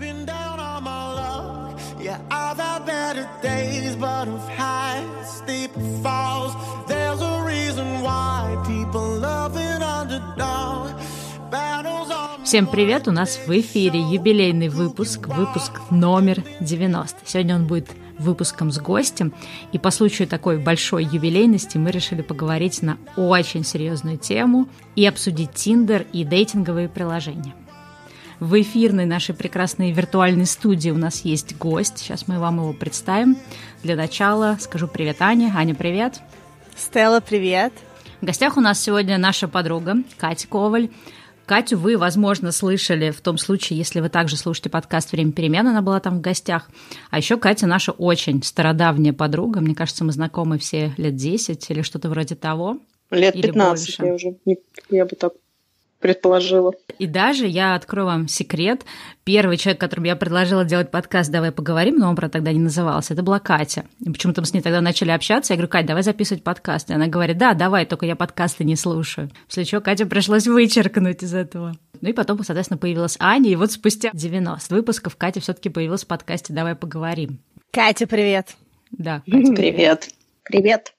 been down on my luck. Yeah, I've had better days, but of high steep falls. There's a reason why people love an underdog. Всем привет! У нас в эфире юбилейный выпуск, выпуск номер 90. Сегодня он будет выпуском с гостем. И по случаю такой большой юбилейности мы решили поговорить на очень серьезную тему и обсудить Тиндер и дейтинговые приложения. В эфирной нашей прекрасной виртуальной студии у нас есть гость. Сейчас мы вам его представим. Для начала скажу привет Ане. Аня, привет. Стелла, привет. В гостях у нас сегодня наша подруга Катя Коваль. Катю вы, возможно, слышали в том случае, если вы также слушаете подкаст «Время перемен», она была там в гостях. А еще Катя наша очень стародавняя подруга. Мне кажется, мы знакомы все лет 10 или что-то вроде того. Лет 15 я уже, я бы так предположила. И даже я открою вам секрет. Первый человек, которому я предложила делать подкаст «Давай поговорим», но он, про тогда не назывался, это была Катя. И почему-то мы с ней тогда начали общаться. Я говорю, Катя, давай записывать подкаст. И она говорит, да, давай, только я подкасты не слушаю. После чего Катя пришлось вычеркнуть из этого. Ну и потом, соответственно, появилась Аня, и вот спустя 90 выпусков Катя все таки появилась в подкасте «Давай поговорим». Катя, привет. Да. Катя, привет. Привет.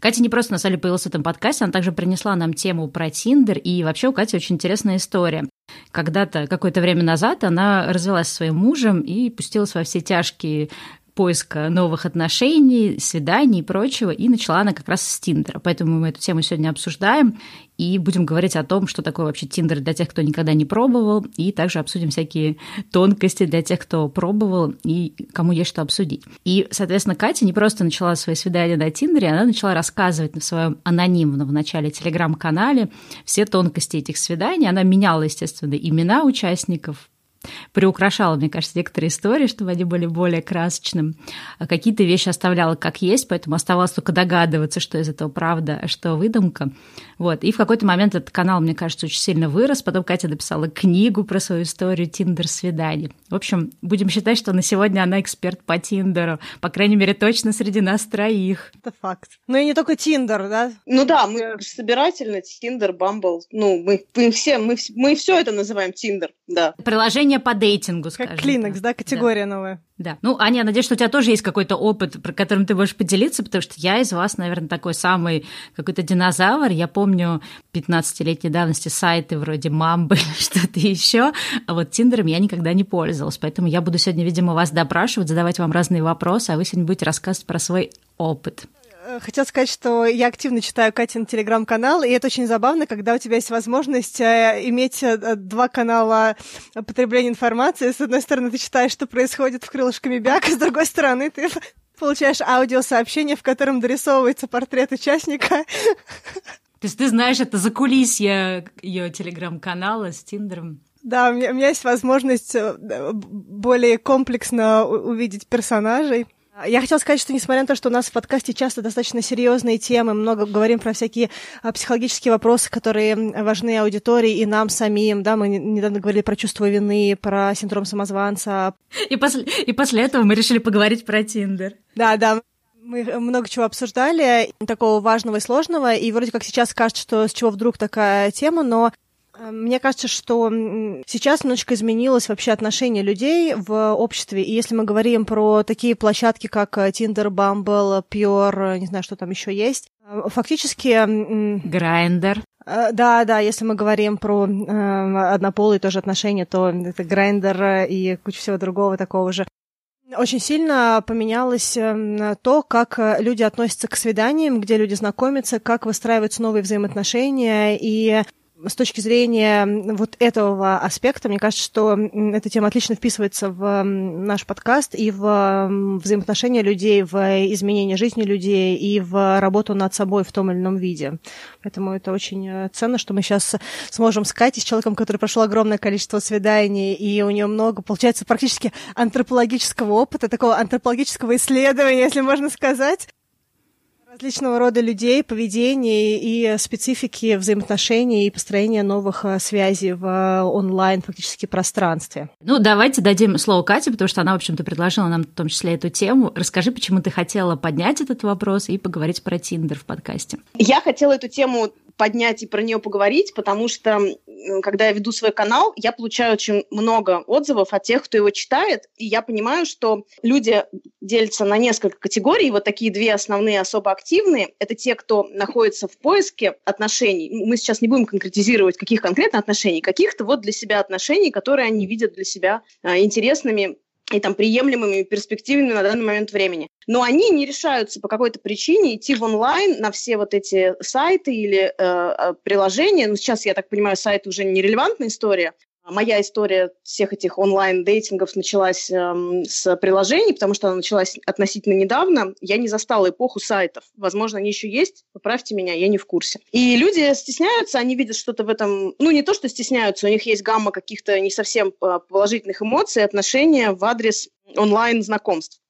Катя не просто на самом деле появилась в этом подкасте, она также принесла нам тему про Тиндер, и вообще у Кати очень интересная история. Когда-то, какое-то время назад, она развелась со своим мужем и пустилась во все тяжкие поиска новых отношений, свиданий и прочего, и начала она как раз с Тиндера. Поэтому мы эту тему сегодня обсуждаем и будем говорить о том, что такое вообще Тиндер для тех, кто никогда не пробовал, и также обсудим всякие тонкости для тех, кто пробовал и кому есть что обсудить. И, соответственно, Катя не просто начала свои свидания на Тиндере, она начала рассказывать на своем анонимном в начале телеграм-канале все тонкости этих свиданий. Она меняла, естественно, имена участников, приукрашала, мне кажется, некоторые истории, чтобы они были более красочным. А какие-то вещи оставляла как есть, поэтому оставалось только догадываться, что из этого правда, а что выдумка. Вот. И в какой-то момент этот канал, мне кажется, очень сильно вырос. Потом Катя написала книгу про свою историю Тиндер-свиданий. В общем, будем считать, что на сегодня она эксперт по Тиндеру. По крайней мере, точно среди нас троих. Это факт. Ну и не только Тиндер, да? Ну да, мы собирательно Тиндер, Bumble. Ну, мы, мы все, мы, мы все это называем Тиндер, да. Приложение по дейтингу, скажем Как Kleenex, да, категория да. новая. Да. Ну, Аня, я надеюсь, что у тебя тоже есть какой-то опыт, про которым ты можешь поделиться, потому что я из вас, наверное, такой самый какой-то динозавр. Я помню 15-летней давности сайты вроде Мамбы или что-то еще, а вот Тиндером я никогда не пользовалась. Поэтому я буду сегодня, видимо, вас допрашивать, задавать вам разные вопросы, а вы сегодня будете рассказывать про свой опыт. Э, хотела сказать, что я активно читаю Катин телеграм-канал, и это очень забавно, когда у тебя есть возможность э, иметь э, два канала потребления информации. С одной стороны, ты читаешь, что происходит в крылышками Бяка, с другой стороны, ты получаешь аудиосообщение, в котором дорисовывается портрет участника. То есть ты знаешь это за кулисье ее телеграм-канала с Тиндером? Да, у меня, у меня есть возможность более комплексно увидеть персонажей. Я хотела сказать, что несмотря на то, что у нас в подкасте часто достаточно серьезные темы, много говорим про всякие а, психологические вопросы, которые важны аудитории и нам самим, да, мы недавно говорили про чувство вины, про синдром самозванца. И после, и после этого мы решили поговорить про Тиндер. Да, да, мы много чего обсуждали, такого важного и сложного, и вроде как сейчас кажется, что с чего вдруг такая тема, но мне кажется, что сейчас немножечко изменилось вообще отношение людей в обществе. И если мы говорим про такие площадки, как э, Tinder, Bumble, Pure, не знаю, что там еще есть, э, фактически... Grindr. Да, да, если мы говорим про э, однополые тоже отношения, то это Grindr и куча всего другого такого же. Очень сильно поменялось то, как люди относятся к свиданиям, где люди знакомятся, как выстраиваются новые взаимоотношения, и с точки зрения вот этого аспекта, мне кажется, что эта тема отлично вписывается в наш подкаст и в взаимоотношения людей, в изменение жизни людей и в работу над собой в том или ином виде. Поэтому это очень э, ценно, что мы сейчас сможем с Катей, с человеком, который прошел огромное количество свиданий, и у нее много, получается, практически антропологического опыта, такого антропологического исследования, если можно сказать, Различного рода людей, поведения и специфики взаимоотношений и построения новых э, связей в э, онлайн фактически пространстве. Ну, давайте дадим слово Кате, потому что она, в общем-то, предложила нам в том числе эту тему. Расскажи, почему ты хотела поднять этот вопрос и поговорить про Тиндер в подкасте. Я хотела эту тему поднять и про нее поговорить, потому что когда я веду свой канал, я получаю очень много отзывов от тех, кто его читает, и я понимаю, что люди делятся на несколько категорий. Вот такие две основные особо активные. Это те, кто находится в поиске отношений. Мы сейчас не будем конкретизировать, каких конкретно отношений, каких-то вот для себя отношений, которые они видят для себя а, интересными и там приемлемыми, перспективными на данный момент времени. Но они не решаются по какой-то причине идти в онлайн на все вот эти сайты или э, э приложения. Ну, сейчас, я так понимаю, сайты уже не релевантная история, Моя история всех этих онлайн-дейтингов началась эм, с приложений, потому что она началась относительно недавно. Я не застала эпоху сайтов. Возможно, они еще есть. Поправьте меня, я не в курсе. И люди стесняются, они видят что-то в этом... Ну, не то, что стесняются, у них есть гамма каких-то не совсем э, положительных эмоций, отношения в адрес онлайн-знакомств.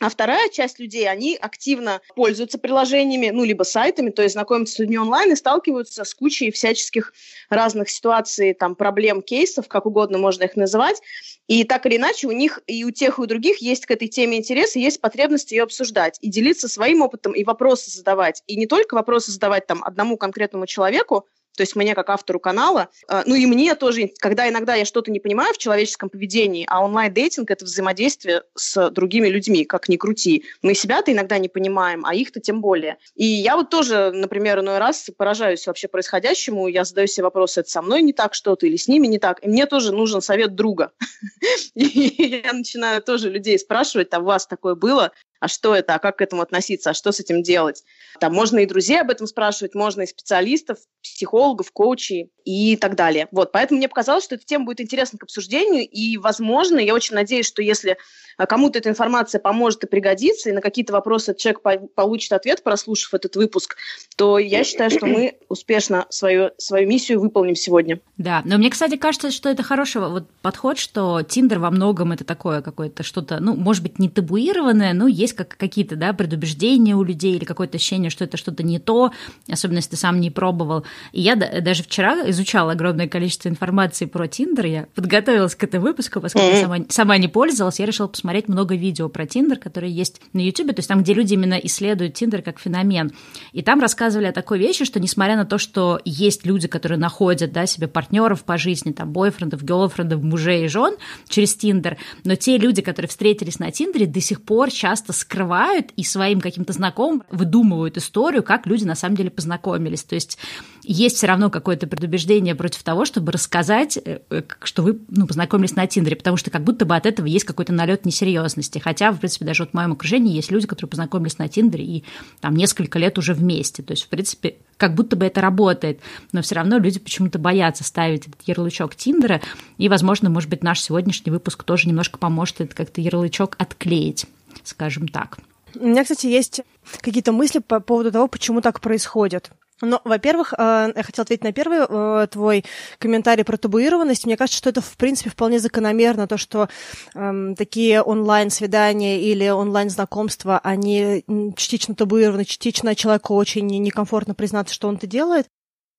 А вторая часть людей, они активно пользуются приложениями, ну, либо сайтами, то есть знакомятся с людьми онлайн и сталкиваются с кучей всяческих разных ситуаций, там, проблем, кейсов, как угодно можно их называть. И так или иначе у них и у тех, и у других есть к этой теме интерес, и есть потребность ее обсуждать, и делиться своим опытом, и вопросы задавать. И не только вопросы задавать там одному конкретному человеку, то есть мне как автору канала, э, ну и мне тоже, когда иногда я что-то не понимаю в человеческом поведении, а онлайн-дейтинг – это взаимодействие с другими людьми, как ни крути. Мы себя-то иногда не понимаем, а их-то тем более. И я вот тоже, например, иной раз поражаюсь вообще происходящему, я задаю себе вопросы, это со мной не так что-то или с ними не так, и мне тоже нужен совет друга. И я начинаю тоже людей спрашивать, там, у вас такое было, а что это, а как к этому относиться, а что с этим делать. Там можно и друзей об этом спрашивать, можно и специалистов, психологов, коучей и так далее. Вот, поэтому мне показалось, что эта тема будет интересна к обсуждению, и, возможно, я очень надеюсь, что если а, кому-то эта информация поможет и пригодится, и на какие-то вопросы человек получит ответ, прослушав этот выпуск, то я считаю, что мы успешно свою, свою миссию выполним сегодня. Да, но мне, кстати, кажется, что это хороший вот подход, что Tinder во многом это такое какое-то что-то, ну, может быть, не табуированное, но есть есть как какие-то да, предубеждения у людей или какое-то ощущение, что это что-то не то, особенно если ты сам не пробовал. И я даже вчера изучала огромное количество информации про Tinder, я подготовилась к этому выпуску, поскольку mm-hmm. сама, сама не пользовалась, я решила посмотреть много видео про Tinder, которые есть на YouTube, то есть там, где люди именно исследуют Tinder как феномен. И там рассказывали о такой вещи, что несмотря на то, что есть люди, которые находят да, себе партнеров по жизни, там, бойфрендов, гелфрендов, мужей и жен через Тиндер, но те люди, которые встретились на Тиндере, до сих пор часто скрывают и своим каким-то знакомым выдумывают историю, как люди на самом деле познакомились. То есть есть все равно какое-то предубеждение против того, чтобы рассказать, э, э, что вы ну, познакомились на Тиндере, потому что как будто бы от этого есть какой-то налет несерьезности. Хотя, в принципе, даже вот в моем окружении есть люди, которые познакомились на Тиндере и там несколько лет уже вместе. То есть, в принципе, как будто бы это работает, но все равно люди почему-то боятся ставить этот ярлычок Тиндера, и, возможно, может быть, наш сегодняшний выпуск тоже немножко поможет этот как-то ярлычок отклеить скажем так. У меня, кстати, есть какие-то мысли по поводу того, почему так происходит. Ну, во-первых, э, я хотела ответить на первый э, твой комментарий про табуированность. Мне кажется, что это, в принципе, вполне закономерно, то, что эм, такие онлайн-свидания или онлайн-знакомства, они частично табуированы, частично человеку очень некомфортно признаться, что он это делает.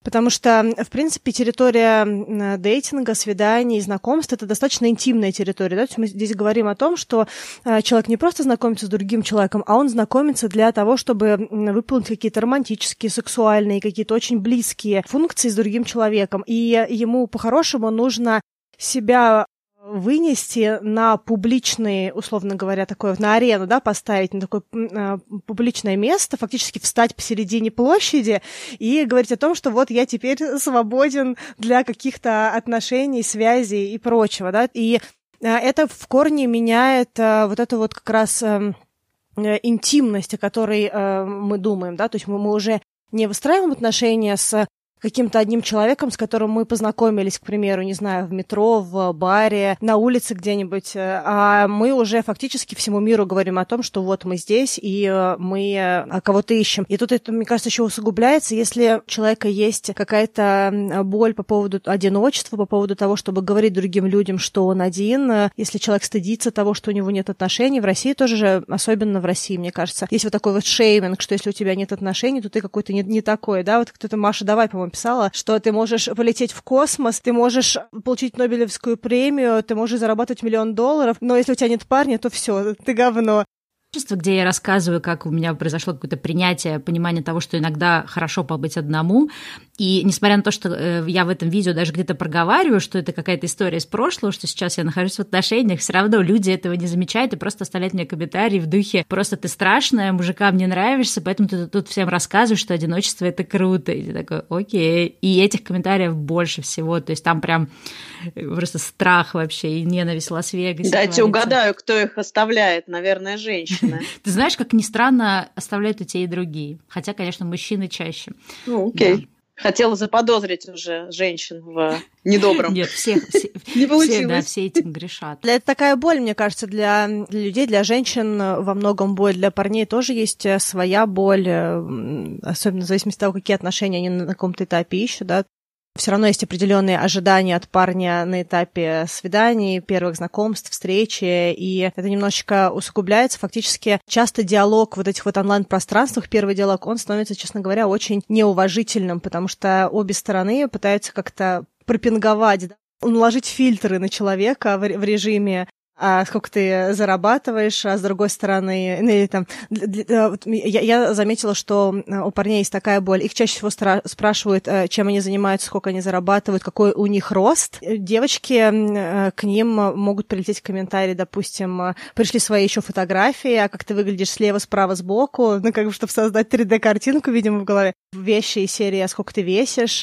Потому что, в принципе, территория дейтинга, свиданий, знакомств – это достаточно интимная территория. Да? То есть мы здесь говорим о том, что э, человек не просто знакомится с другим человеком, а он знакомится для того, чтобы выполнить какие-то романтические, сексуальные, какие-то очень близкие функции с другим человеком. И ему по-хорошему нужно себя вынести на публичный, условно говоря, такое, на арену, да, поставить на такое э, публичное место, фактически встать посередине площади и говорить о том, что вот я теперь свободен для каких-то отношений, связей и прочего, да, и э, это в корне меняет э, вот эту вот как раз эм, э, интимность, о которой э, мы думаем, да, то есть мы, мы уже не выстраиваем отношения с каким-то одним человеком, с которым мы познакомились, к примеру, не знаю, в метро, в баре, на улице где-нибудь, э, а мы уже фактически всему миру говорим о том, что вот мы здесь, и э, мы э, кого-то ищем. И тут это, мне кажется, еще усугубляется, если у человека есть какая-то боль по поводу одиночества, по поводу того, чтобы говорить другим людям, что он один, если человек стыдится того, что у него нет отношений. В России тоже же, особенно в России, мне кажется, есть вот такой вот шейминг, что если у тебя нет отношений, то ты какой-то не, не такой, да, вот кто-то, Маша, давай, по-моему, писала, что ты можешь полететь в космос, ты можешь получить Нобелевскую премию, ты можешь зарабатывать миллион долларов, но если у тебя нет парня, то все, ты говно. где я рассказываю, как у меня произошло какое-то принятие, понимание того, что иногда хорошо побыть одному. И несмотря на то, что э, я в этом видео даже где-то проговариваю, что это какая-то история из прошлого, что сейчас я нахожусь в отношениях, все равно люди этого не замечают и просто оставляют мне комментарии в духе «просто ты страшная, мужикам не нравишься, поэтому ты тут всем рассказываешь, что одиночество — это круто». И ты такой «окей». И этих комментариев больше всего, то есть там прям просто страх вообще и ненависть в Лас-Вегасе. Дайте угадаю, кто их оставляет, наверное, женщины. Ты знаешь, как ни странно, оставляют и те, и другие. Хотя, конечно, мужчины чаще. Ну, окей. Хотела заподозрить уже женщин в недобром. Нет, всех, все, не получилось. Все, да, все этим грешат. Это такая боль, мне кажется, для, для людей, для женщин во многом боль. Для парней тоже есть э, своя боль, э, особенно в зависимости от того, какие отношения они на каком-то этапе ищут, да все равно есть определенные ожидания от парня на этапе свиданий, первых знакомств, встречи, и это немножечко усугубляется. Фактически часто диалог вот этих вот онлайн-пространствах, первый диалог, он становится, честно говоря, очень неуважительным, потому что обе стороны пытаются как-то пропинговать, наложить фильтры на человека в режиме а сколько ты зарабатываешь, а с другой стороны, ну, или там, я, я заметила, что у парней есть такая боль. Их чаще всего спрашивают, э, чем они занимаются, сколько они зарабатывают, какой у них рост. Девочки э, к ним могут прилететь комментарии, допустим, э, пришли свои еще фотографии, а как ты выглядишь слева, справа, сбоку, ну, как бы, чтобы создать 3D-картинку, видимо, в голове. Вещи из серии, а сколько ты весишь,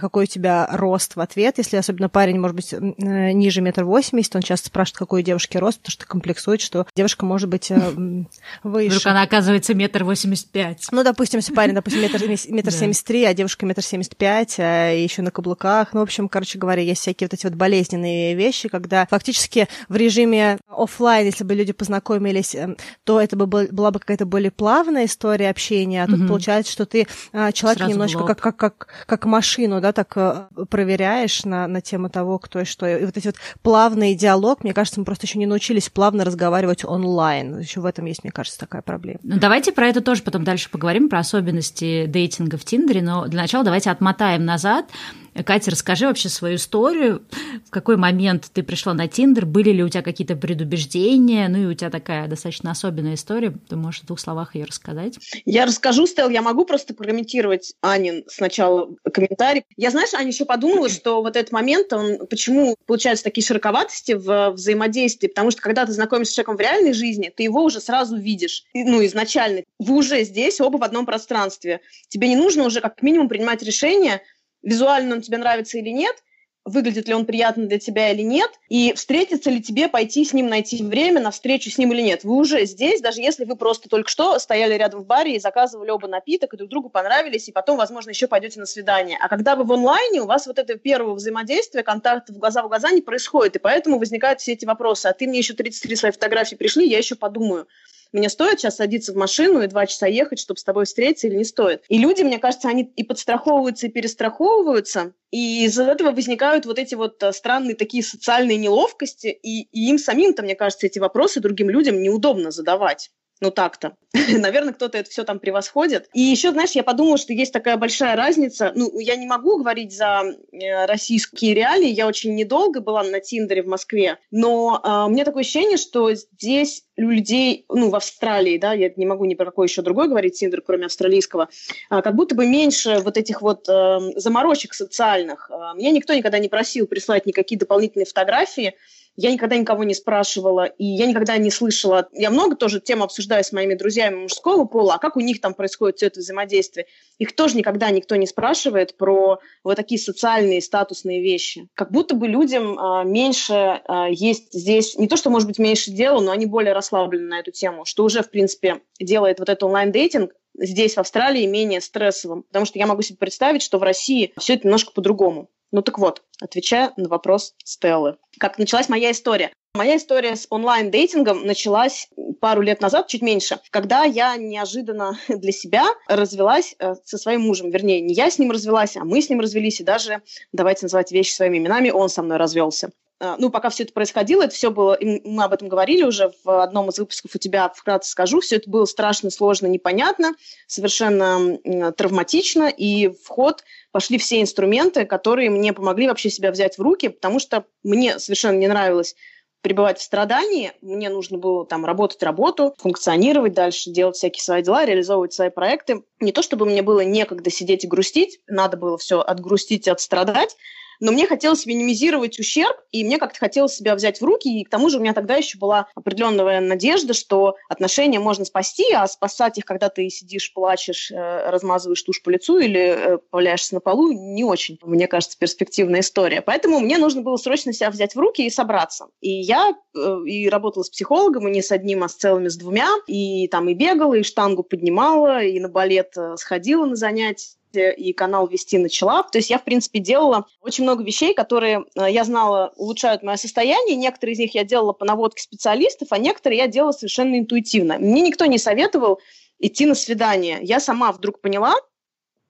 какой у тебя рост в ответ, если особенно парень, может быть, ниже метр восемьдесят, он часто спрашивает, какой у девушки рост, потому что комплексует, что девушка может быть э, выше. Вдруг она оказывается метр восемьдесят пять. Ну, допустим, если парень, допустим, метр семьдесят три, а девушка метр семьдесят пять, еще на каблуках. Ну, в общем, короче говоря, есть всякие вот эти вот болезненные вещи, когда фактически в режиме офлайн, если бы люди познакомились, э, то это бы была бы какая-то более плавная история общения, а тут получается, что ты а, человека немножко как, как, как, как машину, да, так э, проверяешь на, на тему того, кто и что. И вот эти вот плавный диалог, мне кажется, кажется, мы просто еще не научились плавно разговаривать онлайн. Еще в этом есть, мне кажется, такая проблема. Ну, давайте про это тоже потом дальше поговорим, про особенности дейтинга в Тиндере, но для начала давайте отмотаем назад. Катя, расскажи вообще свою историю. В какой момент ты пришла на Тиндер? Были ли у тебя какие-то предубеждения? Ну и у тебя такая достаточно особенная история. Ты можешь в двух словах ее рассказать? Я расскажу, Стел. Я могу просто прокомментировать Анин сначала комментарий. Я, знаешь, Аня еще подумала, что вот этот момент, он почему получаются такие широковатости в взаимодействии? Потому что когда ты знакомишься с человеком в реальной жизни, ты его уже сразу видишь. Ну, изначально. Вы уже здесь, оба в одном пространстве. Тебе не нужно уже как минимум принимать решение, визуально он тебе нравится или нет, выглядит ли он приятно для тебя или нет, и встретится ли тебе пойти с ним найти время на встречу с ним или нет. Вы уже здесь, даже если вы просто только что стояли рядом в баре и заказывали оба напиток, и друг другу понравились, и потом, возможно, еще пойдете на свидание. А когда вы в онлайне, у вас вот это первого взаимодействия, контакт в глаза в глаза не происходит, и поэтому возникают все эти вопросы. А ты мне еще 33 свои фотографии пришли, я еще подумаю мне стоит сейчас садиться в машину и два часа ехать, чтобы с тобой встретиться или не стоит. И люди, мне кажется, они и подстраховываются, и перестраховываются, и из-за этого возникают вот эти вот э, странные такие социальные неловкости, и, и им самим-то, мне кажется, эти вопросы другим людям неудобно задавать. Ну так-то. Наверное, кто-то это все там превосходит. И еще, знаешь, я подумала, что есть такая большая разница. Ну, я не могу говорить за э, российские реалии. Я очень недолго была на Тиндере в Москве. Но э, у меня такое ощущение, что здесь у людей, ну, в Австралии, да, я не могу ни про какой еще другой говорить Тиндер, кроме австралийского, э, как будто бы меньше вот этих вот э, заморочек социальных. Э, меня никто никогда не просил прислать никакие дополнительные фотографии. Я никогда никого не спрашивала, и я никогда не слышала. Я много тоже тем обсуждаю с моими друзьями мужского пола, а как у них там происходит все это взаимодействие. Их тоже никогда никто не спрашивает про вот такие социальные статусные вещи. Как будто бы людям а, меньше а, есть здесь, не то, что может быть меньше дела, но они более расслаблены на эту тему, что уже, в принципе, делает вот этот онлайн-дейтинг здесь, в Австралии, менее стрессовым. Потому что я могу себе представить, что в России все это немножко по-другому. Ну так вот, отвечая на вопрос Стеллы. Как началась моя история? Моя история с онлайн-дейтингом началась пару лет назад, чуть меньше, когда я неожиданно для себя развелась э, со своим мужем. Вернее, не я с ним развелась, а мы с ним развелись, и даже, давайте называть вещи своими именами, он со мной развелся. Э, ну, пока все это происходило, это все было, мы об этом говорили уже в одном из выпусков у тебя, вкратце скажу, все это было страшно, сложно, непонятно, совершенно травматично, и в ход пошли все инструменты, которые мне помогли вообще себя взять в руки, потому что мне совершенно не нравилось пребывать в страдании, мне нужно было там работать работу, функционировать дальше, делать всякие свои дела, реализовывать свои проекты. Не то чтобы мне было некогда сидеть и грустить, надо было все отгрустить и отстрадать, но мне хотелось минимизировать ущерб, и мне как-то хотелось себя взять в руки, и к тому же у меня тогда еще была определенная надежда, что отношения можно спасти, а спасать их, когда ты сидишь, плачешь, э, размазываешь тушь по лицу или э, валяешься на полу, не очень, мне кажется, перспективная история. Поэтому мне нужно было срочно себя взять в руки и собраться. И я э, и работала с психологом, и не с одним, а с целыми, с двумя, и там и бегала, и штангу поднимала, и на балет сходила на занятия, и канал вести начала. То есть я, в принципе, делала очень много вещей, которые э, я знала улучшают мое состояние. Некоторые из них я делала по наводке специалистов, а некоторые я делала совершенно интуитивно. Мне никто не советовал идти на свидание. Я сама вдруг поняла,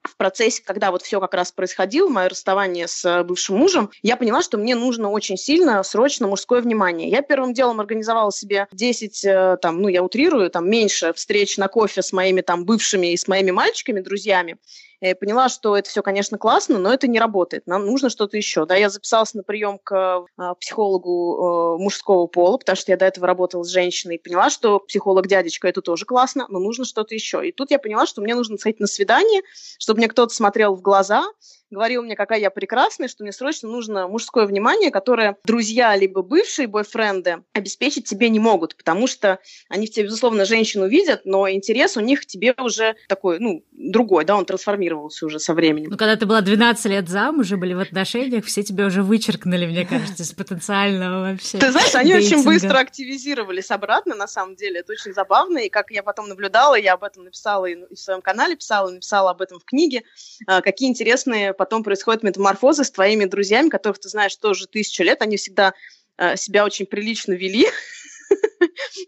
в процессе, когда вот все как раз происходило, мое расставание с э, бывшим мужем, я поняла, что мне нужно очень сильно, срочно мужское внимание. Я первым делом организовала себе 10, э, там, ну, я утрирую, там, меньше встреч на кофе с моими там бывшими и с моими мальчиками, друзьями. Я поняла, что это все, конечно, классно, но это не работает. Нам нужно что-то еще. Да, я записалась на прием к э, психологу э, мужского пола, потому что я до этого работала с женщиной, и поняла, что психолог-дядечка это тоже классно, но нужно что-то еще. И тут я поняла, что мне нужно сходить на свидание, чтобы мне кто-то смотрел в глаза, говорил мне, какая я прекрасная, что мне срочно нужно мужское внимание, которое друзья либо бывшие бойфренды обеспечить тебе не могут, потому что они в тебе, безусловно, женщину видят, но интерес у них к тебе уже такой, ну, другой, да, он трансформировался уже со временем. Ну, когда ты была 12 лет замужем, были в отношениях, все тебя уже вычеркнули, мне кажется, из потенциального вообще. Ты знаешь, они очень быстро активизировались обратно, на самом деле, это очень забавно, и как я потом наблюдала, я об этом написала и в своем канале писала, написала об этом в книге, а, какие интересные потом происходят метаморфозы с твоими друзьями, которых ты знаешь тоже тысячу лет, они всегда э, себя очень прилично вели,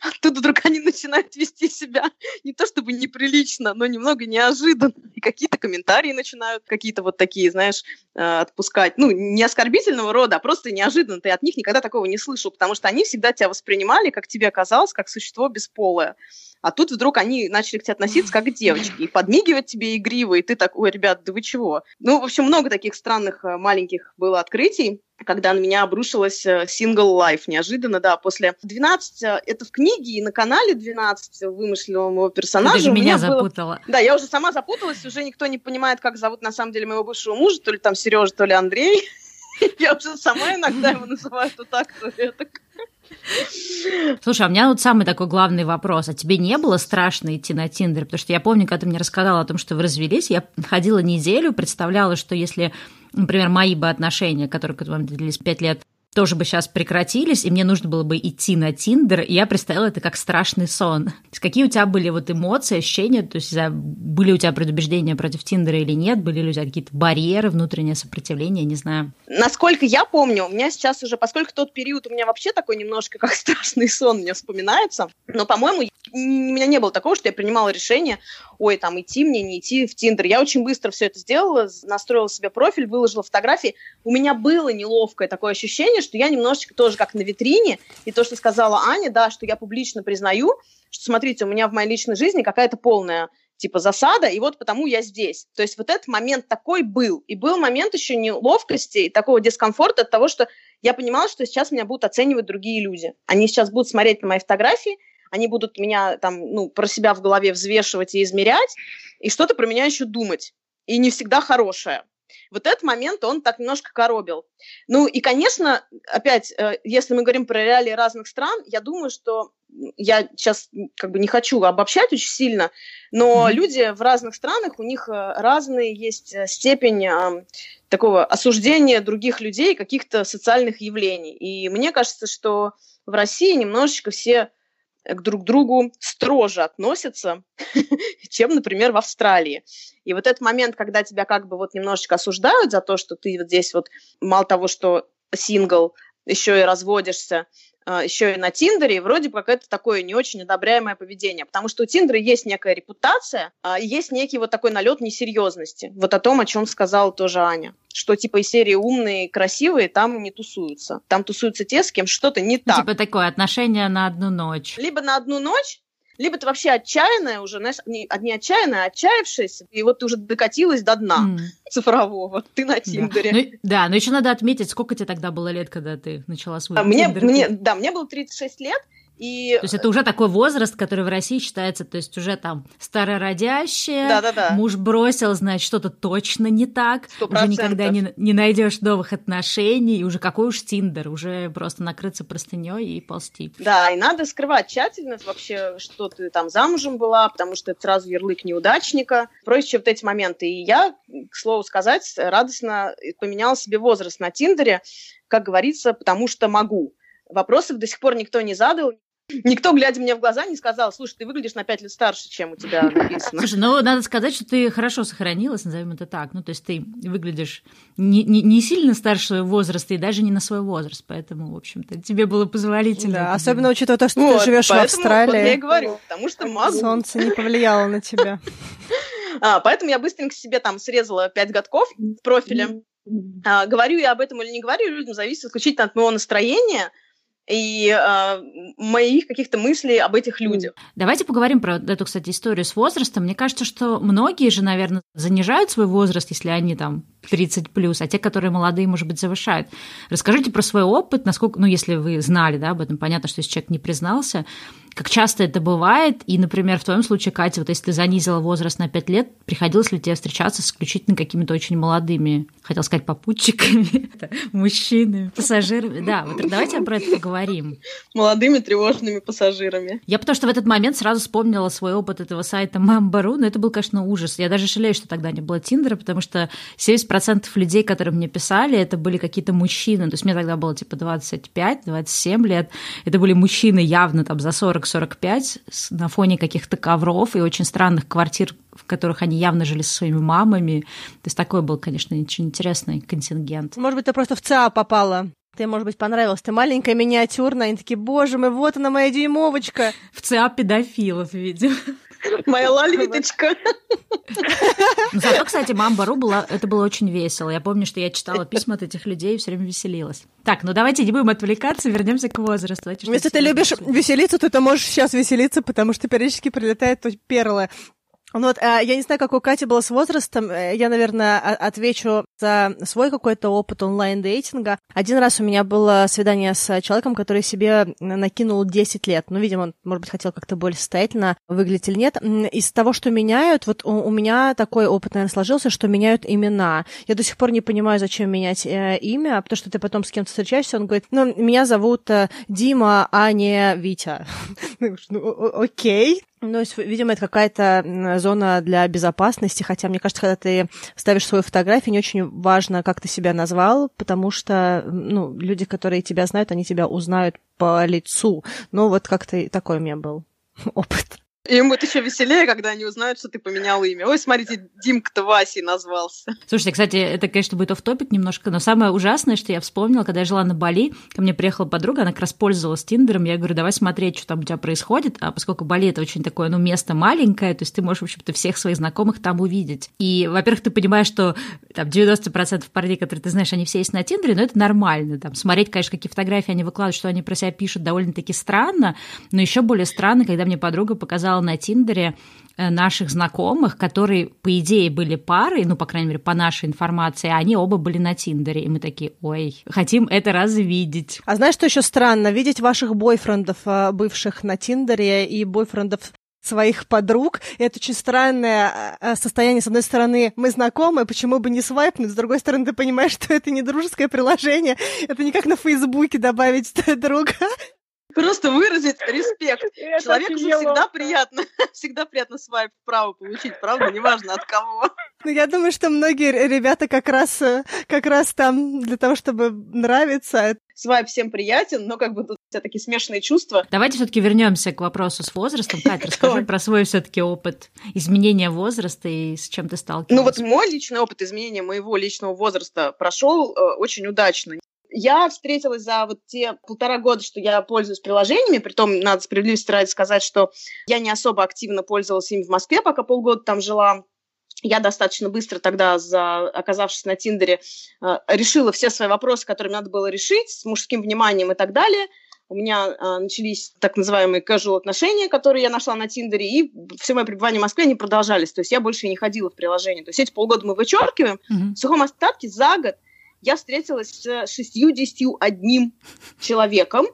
Оттуда вдруг они начинают вести себя не то чтобы неприлично, но немного неожиданно. И какие-то комментарии начинают какие-то вот такие, знаешь, э, отпускать. Ну, не оскорбительного рода, а просто неожиданно. Ты от них никогда такого не слышал, потому что они всегда тебя воспринимали, как тебе казалось, как существо бесполое. А тут вдруг они начали к тебе относиться как к девочке и подмигивать тебе игриво, и ты так, ой, ребят, да вы чего? Ну, в общем, много таких странных э, маленьких было открытий когда на меня обрушилась сингл Life неожиданно, да, после 12, э, это в книге и на канале 12 вымышленного персонажа. Ты меня запутала. Да, я уже сама запуталась, уже никто не понимает, как зовут на самом деле моего бывшего мужа, то ли там Сережа, то ли Андрей. Я уже сама иногда его называю то так, то это. Слушай, а у меня вот самый такой главный вопрос. А тебе не было страшно идти на Тиндер? Потому что я помню, когда ты мне рассказала о том, что вы развелись, я ходила неделю, представляла, что если, например, мои бы отношения, которые к вам длились пять лет, тоже бы сейчас прекратились, и мне нужно было бы идти на Тиндер, и я представила это как страшный сон. Какие у тебя были вот эмоции, ощущения, то есть были у тебя предубеждения против Тиндера или нет, были ли у тебя какие-то барьеры, внутреннее сопротивление, не знаю. Насколько я помню, у меня сейчас уже, поскольку тот период у меня вообще такой немножко как страшный сон мне вспоминается, но, по-моему, у меня не было такого, что я принимала решение, ой, там, идти мне, не идти в Тиндер. Я очень быстро все это сделала, настроила себе профиль, выложила фотографии. У меня было неловкое такое ощущение, что я немножечко тоже как на витрине, и то, что сказала Аня, да, что я публично признаю, что, смотрите, у меня в моей личной жизни какая-то полная типа засада, и вот потому я здесь. То есть вот этот момент такой был. И был момент еще неловкости и такого дискомфорта от того, что я понимала, что сейчас меня будут оценивать другие люди. Они сейчас будут смотреть на мои фотографии, они будут меня там, ну, про себя в голове взвешивать и измерять, и что-то про меня еще думать. И не всегда хорошее. Вот этот момент он так немножко коробил. Ну и, конечно, опять, э, если мы говорим про реалии разных стран, я думаю, что я сейчас как бы не хочу обобщать очень сильно, но mm-hmm. люди в разных странах, у них э, разные есть э, степень такого осуждения других людей, каких-то социальных явлений. И мне кажется, что в России немножечко все к друг другу строже относятся, чем, например, в Австралии. И вот этот момент, когда тебя как бы вот немножечко осуждают за то, что ты вот здесь вот мало того, что сингл, еще и разводишься, еще и на Тиндере, и вроде как это такое не очень одобряемое поведение, потому что у Тиндера есть некая репутация, а есть некий вот такой налет несерьезности. Вот о том, о чем сказала тоже Аня, что типа из серии умные, красивые там не тусуются. Там тусуются те, с кем что-то не ну, так. Типа такое отношение на одну ночь. Либо на одну ночь, либо ты вообще отчаянная уже, знаешь, не, не отчаянная, а отчаявшаяся, и вот ты уже докатилась до дна mm. цифрового, ты на Тиндере. Да. Ну, да, но еще надо отметить, сколько тебе тогда было лет, когда ты начала свой а, мне, мне, Да, мне было 36 лет, и... То есть это уже такой возраст, который в России считается, то есть уже там старородящая, да, да, да. муж бросил, значит, что-то точно не так, 100%. уже никогда не, не найдешь новых отношений, и уже какой уж Тиндер, уже просто накрыться простыней и ползти. Да, и надо скрывать тщательно вообще, что ты там замужем была, потому что это сразу ярлык неудачника, прочие вот эти моменты. И я, к слову сказать, радостно поменяла себе возраст на Тиндере, как говорится, потому что могу. Вопросов до сих пор никто не задал, Никто, глядя мне в глаза, не сказал, слушай, ты выглядишь на пять лет старше, чем у тебя написано. Слушай, ну, надо сказать, что ты хорошо сохранилась, назовем это так. Ну, то есть ты выглядишь не, не, не сильно старше своего возраста и даже не на свой возраст, поэтому, в общем-то, тебе было позволительно. Да, особенно учитывая то, что вот, ты живешь в Австралии. Вот я и говорю, потому что могу. Солнце не повлияло на тебя. А, поэтому я быстренько себе там срезала пять годков в профиле. А, говорю я об этом или не говорю, людям зависит исключительно от моего настроения – и э, моих каких-то мыслей об этих людях. Давайте поговорим про эту, кстати, историю с возрастом. Мне кажется, что многие же, наверное, занижают свой возраст, если они там 30 плюс, а те, которые молодые, может быть, завышают. Расскажите про свой опыт, насколько, ну, если вы знали, да, об этом, понятно, что если человек не признался, как часто это бывает, и, например, в твоем случае, Катя, вот если ты занизила возраст на 5 лет, приходилось ли тебе встречаться с исключительно какими-то очень молодыми, хотел сказать, попутчиками, мужчинами, пассажирами? Да, вот давайте про это поговорим. Молодыми тревожными пассажирами. Я потому что в этот момент сразу вспомнила свой опыт этого сайта Мамбару, но это был, конечно, ужас. Я даже жалею, что тогда не было Тиндера, потому что 70% людей, которые мне писали, это были какие-то мужчины. То есть мне тогда было типа 25-27 лет. Это были мужчины явно там за 40 40-45 на фоне каких-то ковров и очень странных квартир, в которых они явно жили со своими мамами. То есть такой был, конечно, очень интересный контингент. Может быть, ты просто в ЦА попала. Ты, может быть, понравилась. Ты маленькая, миниатюрная. Они такие, боже мой, вот она моя дюймовочка. В ЦА педофилов, видимо. Моя лолиточка. Ну, зато, кстати, Мамбару была, это было очень весело. Я помню, что я читала письма от этих людей и все время веселилась. Так, ну давайте не будем отвлекаться, вернемся к возрасту. Если ты любишь веселиться, то ты можешь сейчас веселиться, потому что периодически прилетает перлы ну вот, э, я не знаю, как у Кати было с возрастом. Э, я, наверное, отвечу свой какой-то опыт онлайн-дейтинга. Один раз у меня было свидание с человеком, который себе накинул 10 лет. Ну, видимо, он, может быть, хотел как-то более состоятельно выглядеть или нет. Из того, что меняют, вот у меня такой опыт, наверное, сложился, что меняют имена. Я до сих пор не понимаю, зачем менять э, имя, потому что ты потом с кем-то встречаешься, он говорит, ну, меня зовут Дима, а не Витя. ну, окей. Ну, видимо, это какая-то зона для безопасности, хотя, мне кажется, когда ты ставишь свою фотографию, не очень важно, как ты себя назвал, потому что, ну, люди, которые тебя знают, они тебя узнают по лицу. Ну, вот как-то такой у меня был опыт. Им будет еще веселее, когда они узнают, что ты поменял имя. Ой, смотрите, Димка-то Васей назвался. Слушайте, кстати, это, конечно, будет оф-топик немножко, но самое ужасное, что я вспомнила, когда я жила на Бали, ко мне приехала подруга, она как раз пользовалась Тиндером, я говорю, давай смотреть, что там у тебя происходит, а поскольку Бали это очень такое, ну, место маленькое, то есть ты можешь, в общем-то, всех своих знакомых там увидеть. И, во-первых, ты понимаешь, что там 90% парней, которые ты знаешь, они все есть на Тиндере, но это нормально. Там, смотреть, конечно, какие фотографии они выкладывают, что они про себя пишут, довольно-таки странно, но еще более странно, когда мне подруга показала показала на Тиндере э, наших знакомых, которые, по идее, были парой, ну, по крайней мере, по нашей информации, они оба были на Тиндере. И мы такие, ой, хотим это развидеть. А знаешь, что еще странно? Видеть ваших бойфрендов, э, бывших на Тиндере, и бойфрендов своих подруг. И это очень странное э, состояние. С одной стороны, мы знакомы, почему бы не свайпнуть? С другой стороны, ты понимаешь, что это не дружеское приложение. Это не как на Фейсбуке добавить друга. Просто выразить респект. Человеку же всегда приятно, всегда приятно свайп вправо получить, правда, неважно от кого. Ну, я думаю, что многие ребята как раз, э, как раз там для того, чтобы нравиться. Свайп всем приятен, но как бы тут все такие смешанные чувства. Давайте все-таки вернемся к вопросу с возрастом. Катя, расскажи про свой все-таки опыт изменения возраста и с чем ты сталкивалась. Ну вот мой личный опыт изменения моего личного возраста прошел э, очень удачно. Я встретилась за вот те полтора года, что я пользуюсь приложениями, притом надо справедливости ради сказать, что я не особо активно пользовалась ими в Москве, пока полгода там жила. Я достаточно быстро тогда, за, оказавшись на Тиндере, э, решила все свои вопросы, которые надо было решить, с мужским вниманием и так далее. у меня а, начались так называемые casual отношения, которые я нашла на Тиндере, и все мое пребывание в Москве, они продолжались. То есть я больше не ходила в приложение. То есть эти полгода мы вычеркиваем. Mm-hmm. В сухом остатке за год я встретилась с 61 человеком,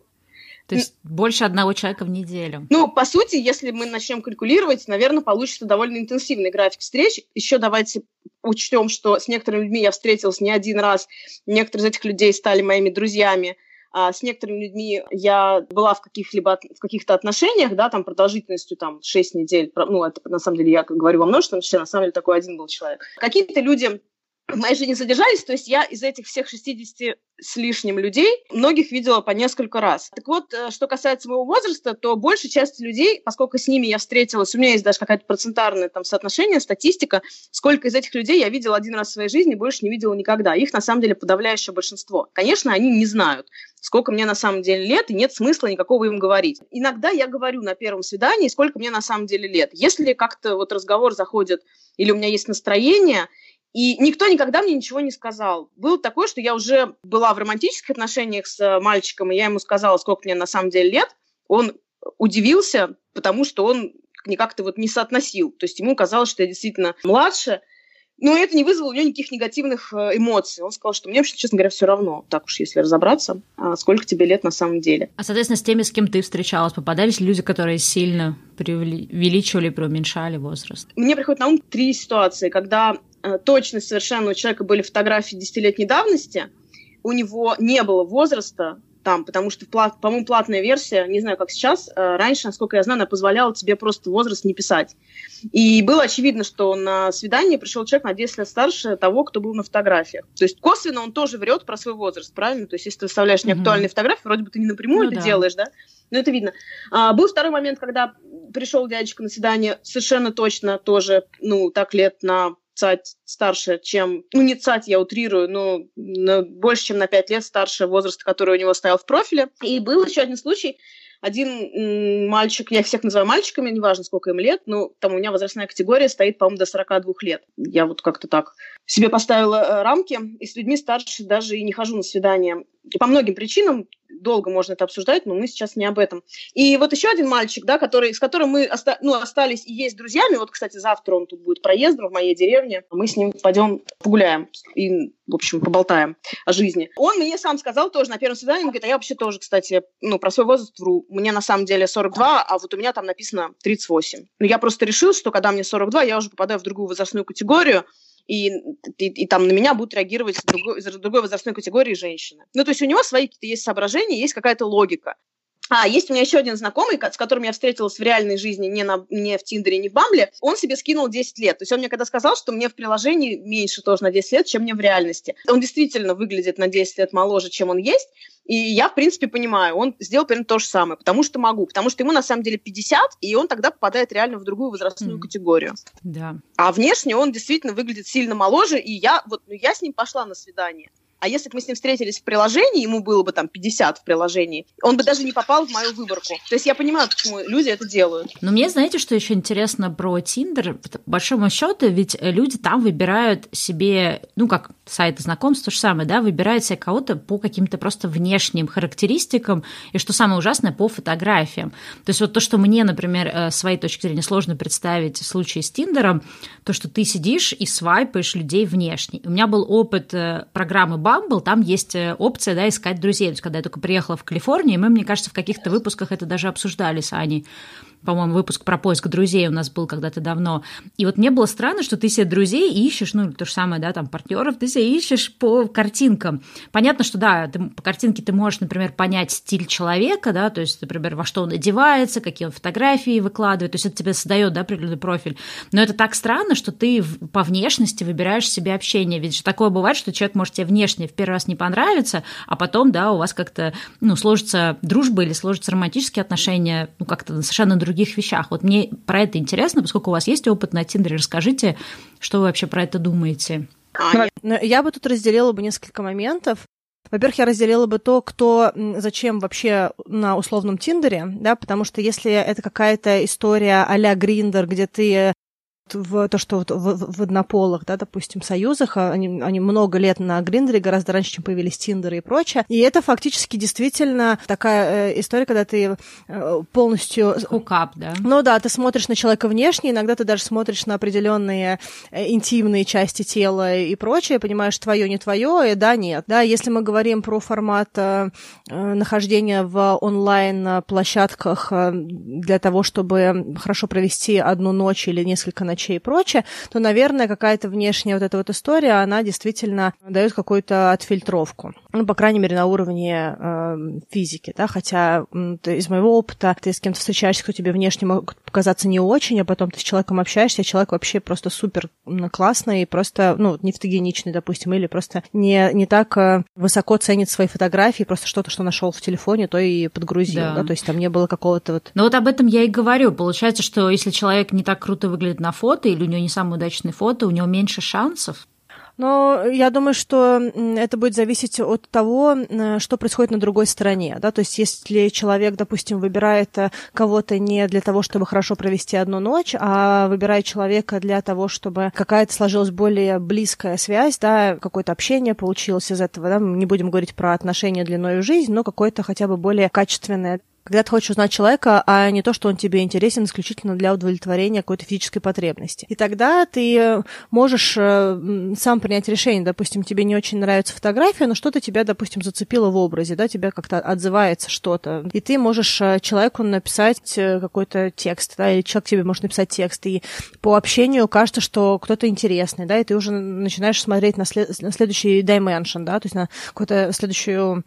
то есть больше одного человека в неделю. Ну, по сути, если мы начнем калькулировать, наверное, получится довольно интенсивный график встреч. Еще давайте учтем, что с некоторыми людьми я встретилась не один раз, некоторые из этих людей стали моими друзьями. А с некоторыми людьми я была в каких-либо в каких-то отношениях, да, там продолжительностью там 6 недель. Ну, это на самом деле я говорю во множественном числе, на самом деле такой один был человек. Какие-то люди в моей жизни задержались, то есть я из этих всех 60 с лишним людей многих видела по несколько раз. Так вот, э, что касается моего возраста, то большая часть людей, поскольку с ними я встретилась, у меня есть даже какая-то процентарное там соотношение, статистика, сколько из этих людей я видела один раз в своей жизни, больше не видела никогда. Их на самом деле подавляющее большинство. Конечно, они не знают, сколько мне на самом деле лет, и нет смысла никакого им говорить. Иногда я говорю на первом свидании, сколько мне на самом деле лет. Если как-то вот разговор заходит, или у меня есть настроение, и никто никогда мне ничего не сказал. Было такое, что я уже была в романтических отношениях с мальчиком, и я ему сказала, сколько мне на самом деле лет. Он удивился, потому что он как-то вот не соотносил. То есть ему казалось, что я действительно младше. Но это не вызвало у него никаких негативных э, эмоций. Он сказал, что мне, честно говоря, все равно, так уж если разобраться, а сколько тебе лет на самом деле. А, соответственно, с теми, с кем ты встречалась, попадались люди, которые сильно преувеличивали, преуменьшали возраст? Мне приходит на ум три ситуации, когда Э, точность совершенно у человека были фотографии десятилетней давности, у него не было возраста там, потому что, по-моему, платная версия, не знаю, как сейчас, э, раньше, насколько я знаю, она позволяла тебе просто возраст не писать. И было очевидно, что на свидание пришел человек на 10 лет старше того, кто был на фотографиях. То есть косвенно он тоже врет про свой возраст, правильно? То есть если ты выставляешь неактуальные mm-hmm. фотографии, вроде бы ты не напрямую ну, это да. делаешь, да? Но это видно. А, был второй момент, когда пришел дядечка на свидание, совершенно точно тоже, ну, так лет на цать старше, чем... Ну, не цать, я утрирую, но, но больше, чем на 5 лет старше возраста, который у него стоял в профиле. И был еще один случай, один мальчик, я всех называю мальчиками, неважно, сколько им лет, но там у меня возрастная категория стоит, по-моему, до 42 лет. Я вот как-то так себе поставила э, рамки, и с людьми старше даже и не хожу на свидания. И по многим причинам, долго можно это обсуждать, но мы сейчас не об этом. И вот еще один мальчик, да, который, с которым мы оста- ну, остались и есть друзьями, вот, кстати, завтра он тут будет проездом в моей деревне, мы с ним пойдем погуляем и, в общем, поболтаем о жизни. Он мне сам сказал тоже на первом свидании, он говорит, а я вообще тоже, кстати, ну, про свой возраст вру. Мне на самом деле 42, а вот у меня там написано 38. Но я просто решил, что когда мне 42, я уже попадаю в другую возрастную категорию, и, и, и там на меня будут реагировать из другой, из другой возрастной категории женщины. Ну, то есть у него свои какие-то есть соображения, есть какая-то логика. А, есть у меня еще один знакомый, с которым я встретилась в реальной жизни, не, на, не в Тиндере, не в Бамбле. Он себе скинул 10 лет. То есть он мне когда сказал, что мне в приложении меньше тоже на 10 лет, чем мне в реальности. Он действительно выглядит на 10 лет моложе, чем он есть. И я, в принципе, понимаю, он сделал примерно то же самое, потому что могу, потому что ему на самом деле 50, и он тогда попадает реально в другую возрастную mm. категорию. Да. А внешне он действительно выглядит сильно моложе, и я вот ну, я с ним пошла на свидание. А если бы мы с ним встретились в приложении, ему было бы там 50 в приложении, он бы даже не попал в мою выборку. То есть я понимаю, почему люди это делают. Но мне, знаете, что еще интересно про Тиндер? По большому счету, ведь люди там выбирают себе, ну, как сайты знакомств, то же самое, да, выбирают себе кого-то по каким-то просто внешним характеристикам, и что самое ужасное, по фотографиям. То есть вот то, что мне, например, э, с своей точки зрения сложно представить в случае с Тиндером, то, что ты сидишь и свайпаешь людей внешне. У меня был опыт э, программы Bumble, там есть э, опция, да, искать друзей. То есть, когда я только приехала в Калифорнию, мы, мне кажется, в каких-то выпусках это даже обсуждали с Аней по-моему, выпуск про поиск друзей у нас был когда-то давно. И вот мне было странно, что ты себе друзей ищешь, ну, то же самое, да, там, партнеров, ты себе ищешь по картинкам. Понятно, что, да, ты, по картинке ты можешь, например, понять стиль человека, да, то есть, например, во что он одевается, какие он фотографии выкладывает, то есть это тебе создает, да, определенный профиль. Но это так странно, что ты по внешности выбираешь себе общение. Ведь же такое бывает, что человек может тебе внешне в первый раз не понравиться, а потом, да, у вас как-то, ну, сложится дружба или сложатся романтические отношения, ну, как-то совершенно другие других вещах. Вот мне про это интересно, поскольку у вас есть опыт на Тиндере, расскажите, что вы вообще про это думаете. Ну, я бы тут разделила бы несколько моментов. Во-первых, я разделила бы то, кто зачем вообще на условном Тиндере, да, потому что если это какая-то история а-ля Гриндер, где ты в то, что вот в, в однополых, да, допустим, союзах, а они, они много лет на Гриндере, гораздо раньше, чем появились Тиндеры и прочее. И это фактически действительно такая э, история, когда ты э, полностью... Хукап, да? Ну да, ты смотришь на человека внешне, иногда ты даже смотришь на определенные э, интимные части тела и прочее, понимаешь, твое, не твое, и да, нет. Да, если мы говорим про формат э, нахождения в онлайн-площадках для того, чтобы хорошо провести одну ночь или несколько ночей и прочее, то, наверное, какая-то внешняя вот эта вот история, она действительно дает какую-то отфильтровку. Ну, по крайней мере, на уровне э, физики, да, хотя ты, из моего опыта ты с кем-то встречаешься, кто тебе внешне может показаться не очень, а потом ты с человеком общаешься, а человек вообще просто супер классный, просто, ну, не фотогеничный, допустим, или просто не, не так э, высоко ценит свои фотографии, просто что-то, что нашел в телефоне, то и подгрузил, да. да, то есть там не было какого-то вот... Ну вот об этом я и говорю. Получается, что если человек не так круто выглядит на фото, или у него не самые удачные фото, у него меньше шансов, но я думаю, что это будет зависеть от того, что происходит на другой стороне. Да? То есть если человек, допустим, выбирает э, кого-то не для того, чтобы хорошо провести одну ночь, а выбирает человека для того, чтобы какая-то сложилась более близкая связь, да, какое-то общение получилось из этого. Да? Мы не будем говорить про отношения длиною жизнь, но какое-то хотя бы более качественное когда ты хочешь узнать человека, а не то, что он тебе интересен исключительно для удовлетворения какой-то физической потребности. И тогда ты можешь э, сам принять решение. Допустим, тебе не очень нравится фотография, но что-то тебя, допустим, зацепило в образе, да, тебя как-то отзывается что-то. И ты можешь э, человеку написать э, какой-то текст, да, или человек тебе может написать текст. И по общению кажется, что кто-то интересный, да, и ты уже начинаешь смотреть на, след- на следующий dimension, да, то есть на какую-то следующую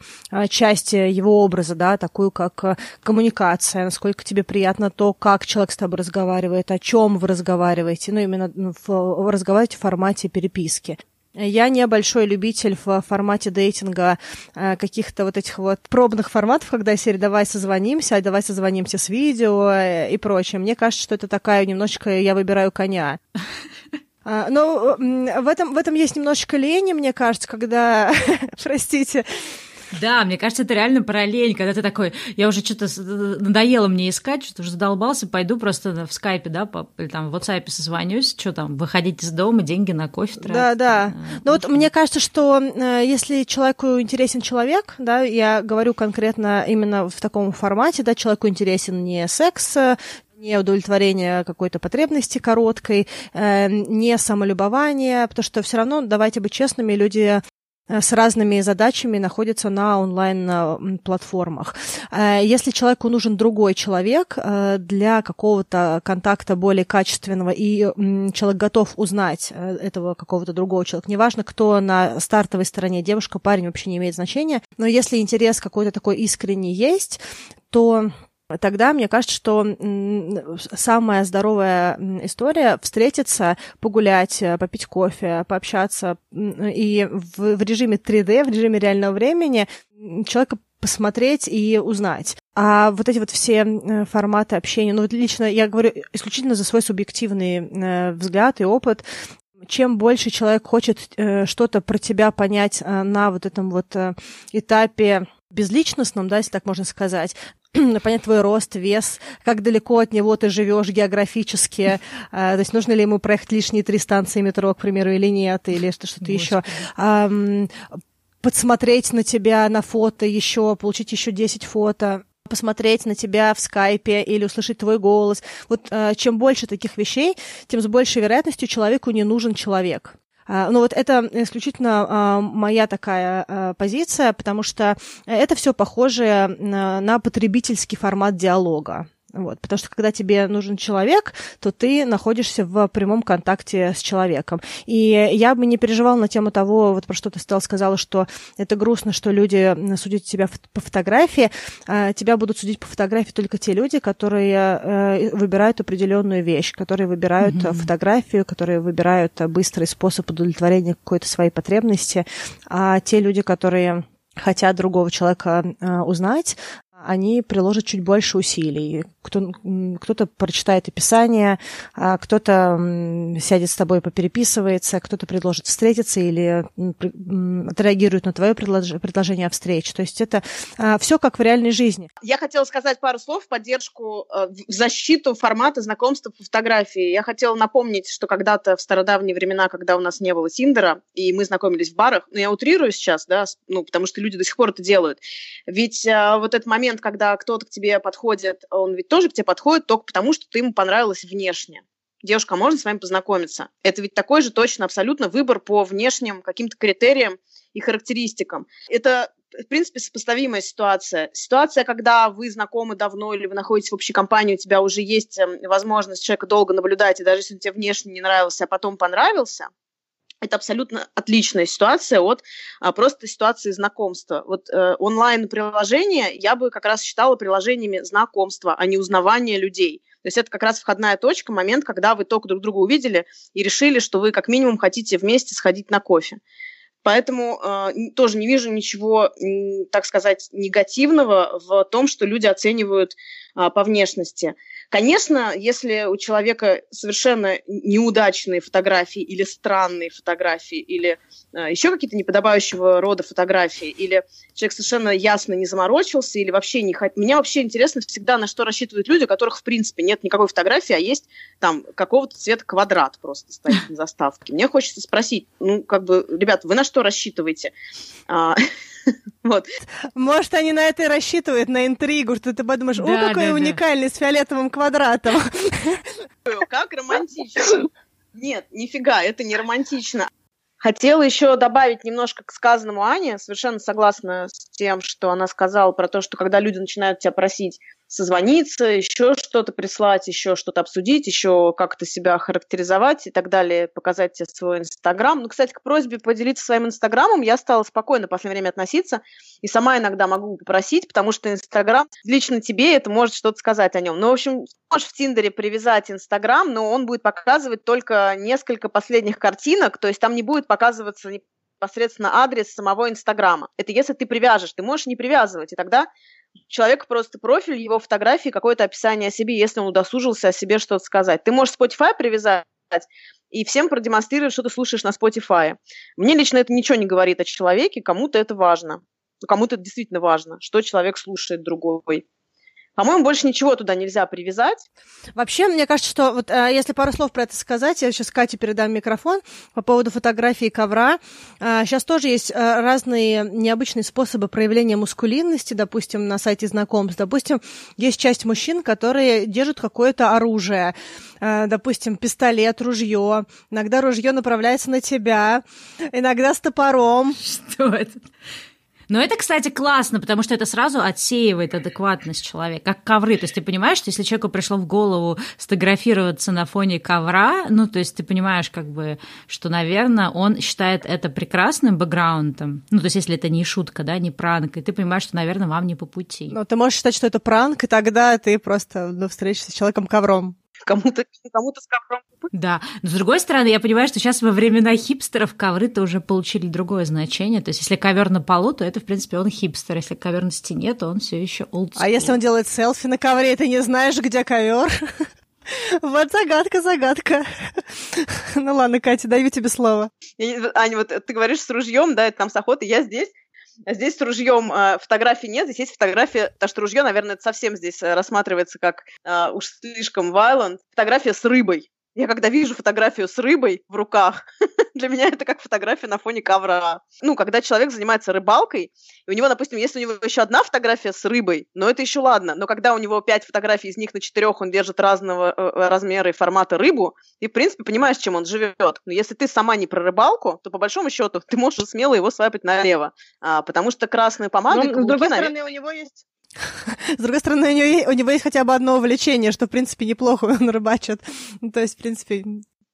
часть его образа, да, такую как коммуникация, насколько тебе приятно то, как человек с тобой разговаривает, о чем вы разговариваете, ну, именно в, разговариваете в формате переписки. Я не большой любитель в формате дейтинга э, каких-то вот этих вот пробных форматов, когда серия «давай созвонимся», «давай созвонимся с видео» э, и прочее. Мне кажется, что это такая немножечко «я выбираю коня». А, но в этом, в этом есть немножечко лени, мне кажется, когда, простите, да, мне кажется, это реально параллель, когда ты такой, я уже что-то надоело мне искать, что-то уже задолбался, пойду просто в скайпе, да, по, или там в WhatsApp созвонюсь, что там, выходить из дома, деньги на кофе тратить. Да, да. Ну вот мне кажется, что э, если человеку интересен человек, да, я говорю конкретно именно в таком формате, да, человеку интересен не секс, не удовлетворение какой-то потребности короткой, э, не самолюбование, потому что все равно, давайте быть честными, люди с разными задачами находятся на онлайн-платформах. Э, если человеку нужен другой человек э, для какого-то контакта более качественного, и человек готов узнать этого какого-то другого человека, неважно, кто на стартовой стороне, девушка, парень, вообще не имеет значения, но если интерес какой-то такой искренний есть, то тогда мне кажется, что самая здоровая история встретиться, погулять, э, попить кофе, пообщаться и в, в режиме 3D, в режиме реального времени человека посмотреть и узнать. А вот эти вот все форматы общения, ну вот лично я говорю исключительно за свой субъективный э, взгляд и опыт, чем больше человек хочет э, что-то про тебя понять э, на вот этом вот э, этапе безличностном, да, если так можно сказать, понять твой рост, вес, как далеко от него ты живешь географически, а, то есть нужно ли ему проехать лишние три станции метро, к примеру, или нет, или что-то еще подсмотреть на тебя на фото еще, получить еще 10 фото посмотреть на тебя в скайпе или услышать твой голос. Вот э, чем больше таких вещей, тем с большей вероятностью человеку не нужен человек. А, ну вот это исключительно а, моя такая а, позиция, потому что это все похоже на потребительский формат диалога. Вот, потому что когда тебе нужен человек, то ты находишься в прямом контакте с человеком. И я бы не переживала на тему того, вот про что ты стал сказала, что это грустно, что люди судят тебя по фотографии. Тебя будут судить по фотографии только те люди, которые э, выбирают определенную вещь, которые выбирают mm-hmm. фотографию, которые выбирают быстрый способ удовлетворения какой-то своей потребности. А те люди, которые хотят другого человека э, узнать, они приложат чуть больше усилий. Кто, кто-то прочитает описание, а кто-то сядет с тобой попереписывается, кто-то предложит встретиться или отреагирует на твое предложение о встрече. То есть это а, все как в реальной жизни. Я хотела сказать пару слов в поддержку, э, в защиту формата знакомства по фотографии. Я хотела напомнить, что когда-то в стародавние времена, когда у нас не было Тиндера, и мы знакомились в барах, ну, я утрирую сейчас, да, ну, потому что люди до сих пор это делают. Ведь а, вот этот момент, когда кто-то к тебе подходит, он ведь тоже к тебе подходит только потому, что ты ему понравилась внешне. Девушка, а можно с вами познакомиться? Это ведь такой же точно абсолютно выбор по внешним каким-то критериям и характеристикам. Это в принципе, сопоставимая ситуация. Ситуация, когда вы знакомы давно или вы находитесь в общей компании, у тебя уже есть эм, возможность человека долго наблюдать, и даже если он тебе внешне не нравился, а потом понравился, это абсолютно отличная ситуация от а, просто ситуации знакомства. Вот э, онлайн-приложения я бы как раз считала приложениями знакомства, а не узнавания людей. То есть это как раз входная точка, момент, когда вы только друг друга увидели и решили, что вы как минимум хотите вместе сходить на кофе. Поэтому э, тоже не вижу ничего, так сказать, негативного в том, что люди оценивают по внешности. Конечно, если у человека совершенно неудачные фотографии или странные фотографии, или э, еще какие-то неподобающего рода фотографии, или человек совершенно ясно не заморочился, или вообще не хотел... Меня вообще интересно всегда, на что рассчитывают люди, у которых, в принципе, нет никакой фотографии, а есть там какого-то цвета квадрат просто стоит на заставке. Мне хочется спросить, ну, как бы, ребят, вы на что рассчитываете? А, Вот. Может, они на это и рассчитывают, на интригу, что ты подумаешь, о, да, какой да, уникальный с фиолетовым квадратом. Как романтично. Нет, нифига, это не романтично. Хотела еще добавить немножко к сказанному Ане, совершенно согласна с тем, что она сказала про то, что когда люди начинают тебя просить созвониться, еще что-то прислать, еще что-то обсудить, еще как-то себя характеризовать и так далее, показать тебе свой Инстаграм. Ну, кстати, к просьбе поделиться своим Инстаграмом я стала спокойно в последнее время относиться и сама иногда могу попросить, потому что Инстаграм лично тебе это может что-то сказать о нем. Ну, в общем, можешь в Тиндере привязать Инстаграм, но он будет показывать только несколько последних картинок, то есть там не будет показываться непосредственно адрес самого Инстаграма. Это если ты привяжешь, ты можешь не привязывать, и тогда человек просто профиль, его фотографии, какое-то описание о себе, если он удосужился о себе что-то сказать. Ты можешь Spotify привязать и всем продемонстрировать, что ты слушаешь на Spotify. Мне лично это ничего не говорит о человеке, кому-то это важно. Кому-то это действительно важно, что человек слушает другой. По-моему, больше ничего туда нельзя привязать. Вообще, мне кажется, что вот э, если пару слов про это сказать, я сейчас Кате передам микрофон по поводу фотографии ковра. Э, сейчас тоже есть э, разные необычные способы проявления мускулинности, допустим, на сайте знакомств. Допустим, есть часть мужчин, которые держат какое-то оружие, допустим, пистолет, ружье. Иногда ружье направляется на тебя, иногда с топором. Что это? Но это, кстати, классно, потому что это сразу отсеивает адекватность человека, как ковры. То есть ты понимаешь, что если человеку пришло в голову сфотографироваться на фоне ковра, ну, то есть ты понимаешь, как бы, что, наверное, он считает это прекрасным бэкграундом. Ну, то есть если это не шутка, да, не пранк, и ты понимаешь, что, наверное, вам не по пути. Но ты можешь считать, что это пранк, и тогда ты просто ну, встретишься с человеком ковром кому-то кому с ковром. Да, но с другой стороны, я понимаю, что сейчас во времена хипстеров ковры-то уже получили другое значение. То есть, если ковер на полу, то это, в принципе, он хипстер. Если ковер на стене, то он все еще old А если он делает селфи на ковре, ты не знаешь, где ковер? Вот загадка, загадка. Ну ладно, Катя, даю тебе слово. Аня, вот ты говоришь с ружьем, да, это там с охотой, я здесь. Здесь с ружьем э, фотографий нет, здесь есть фотография, потому что ружье, наверное, это совсем здесь рассматривается как э, уж слишком violent. Фотография с рыбой. Я когда вижу фотографию с рыбой в руках, для меня это как фотография на фоне ковра. Ну, когда человек занимается рыбалкой, и у него, допустим, если у него еще одна фотография с рыбой, но это еще ладно, но когда у него пять фотографий, из них на четырех он держит разного э, э, размера и формата рыбу, ты, в принципе, понимаешь, чем он живет. Но если ты сама не про рыбалку, то, по большому счету, ты можешь смело его свайпать налево, а, потому что красная помада... Но, с другой стороны, у него есть с другой стороны, у него, у него есть хотя бы одно увлечение, что, в принципе, неплохо он рыбачит. Ну, то есть, в принципе,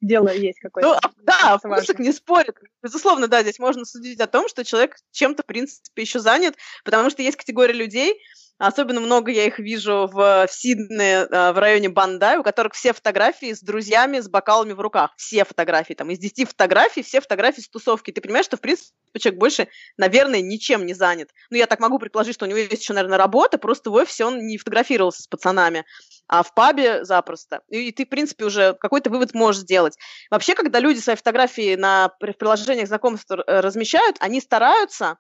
дело есть какое-то. Ну, да, вкусок не спорит. Безусловно, да, здесь можно судить о том, что человек чем-то, в принципе, еще занят, потому что есть категория людей, Особенно много я их вижу в, в Сиднее, в районе Бандай, у которых все фотографии с друзьями, с бокалами в руках. Все фотографии. Там из 10 фотографий, все фотографии с тусовки. Ты понимаешь, что, в принципе, человек больше, наверное, ничем не занят. Ну, я так могу предположить, что у него есть еще, наверное, работа, просто в офисе он не фотографировался с пацанами, а в пабе запросто. И ты, в принципе, уже какой-то вывод можешь сделать. Вообще, когда люди свои фотографии на приложениях знакомств э, размещают, они стараются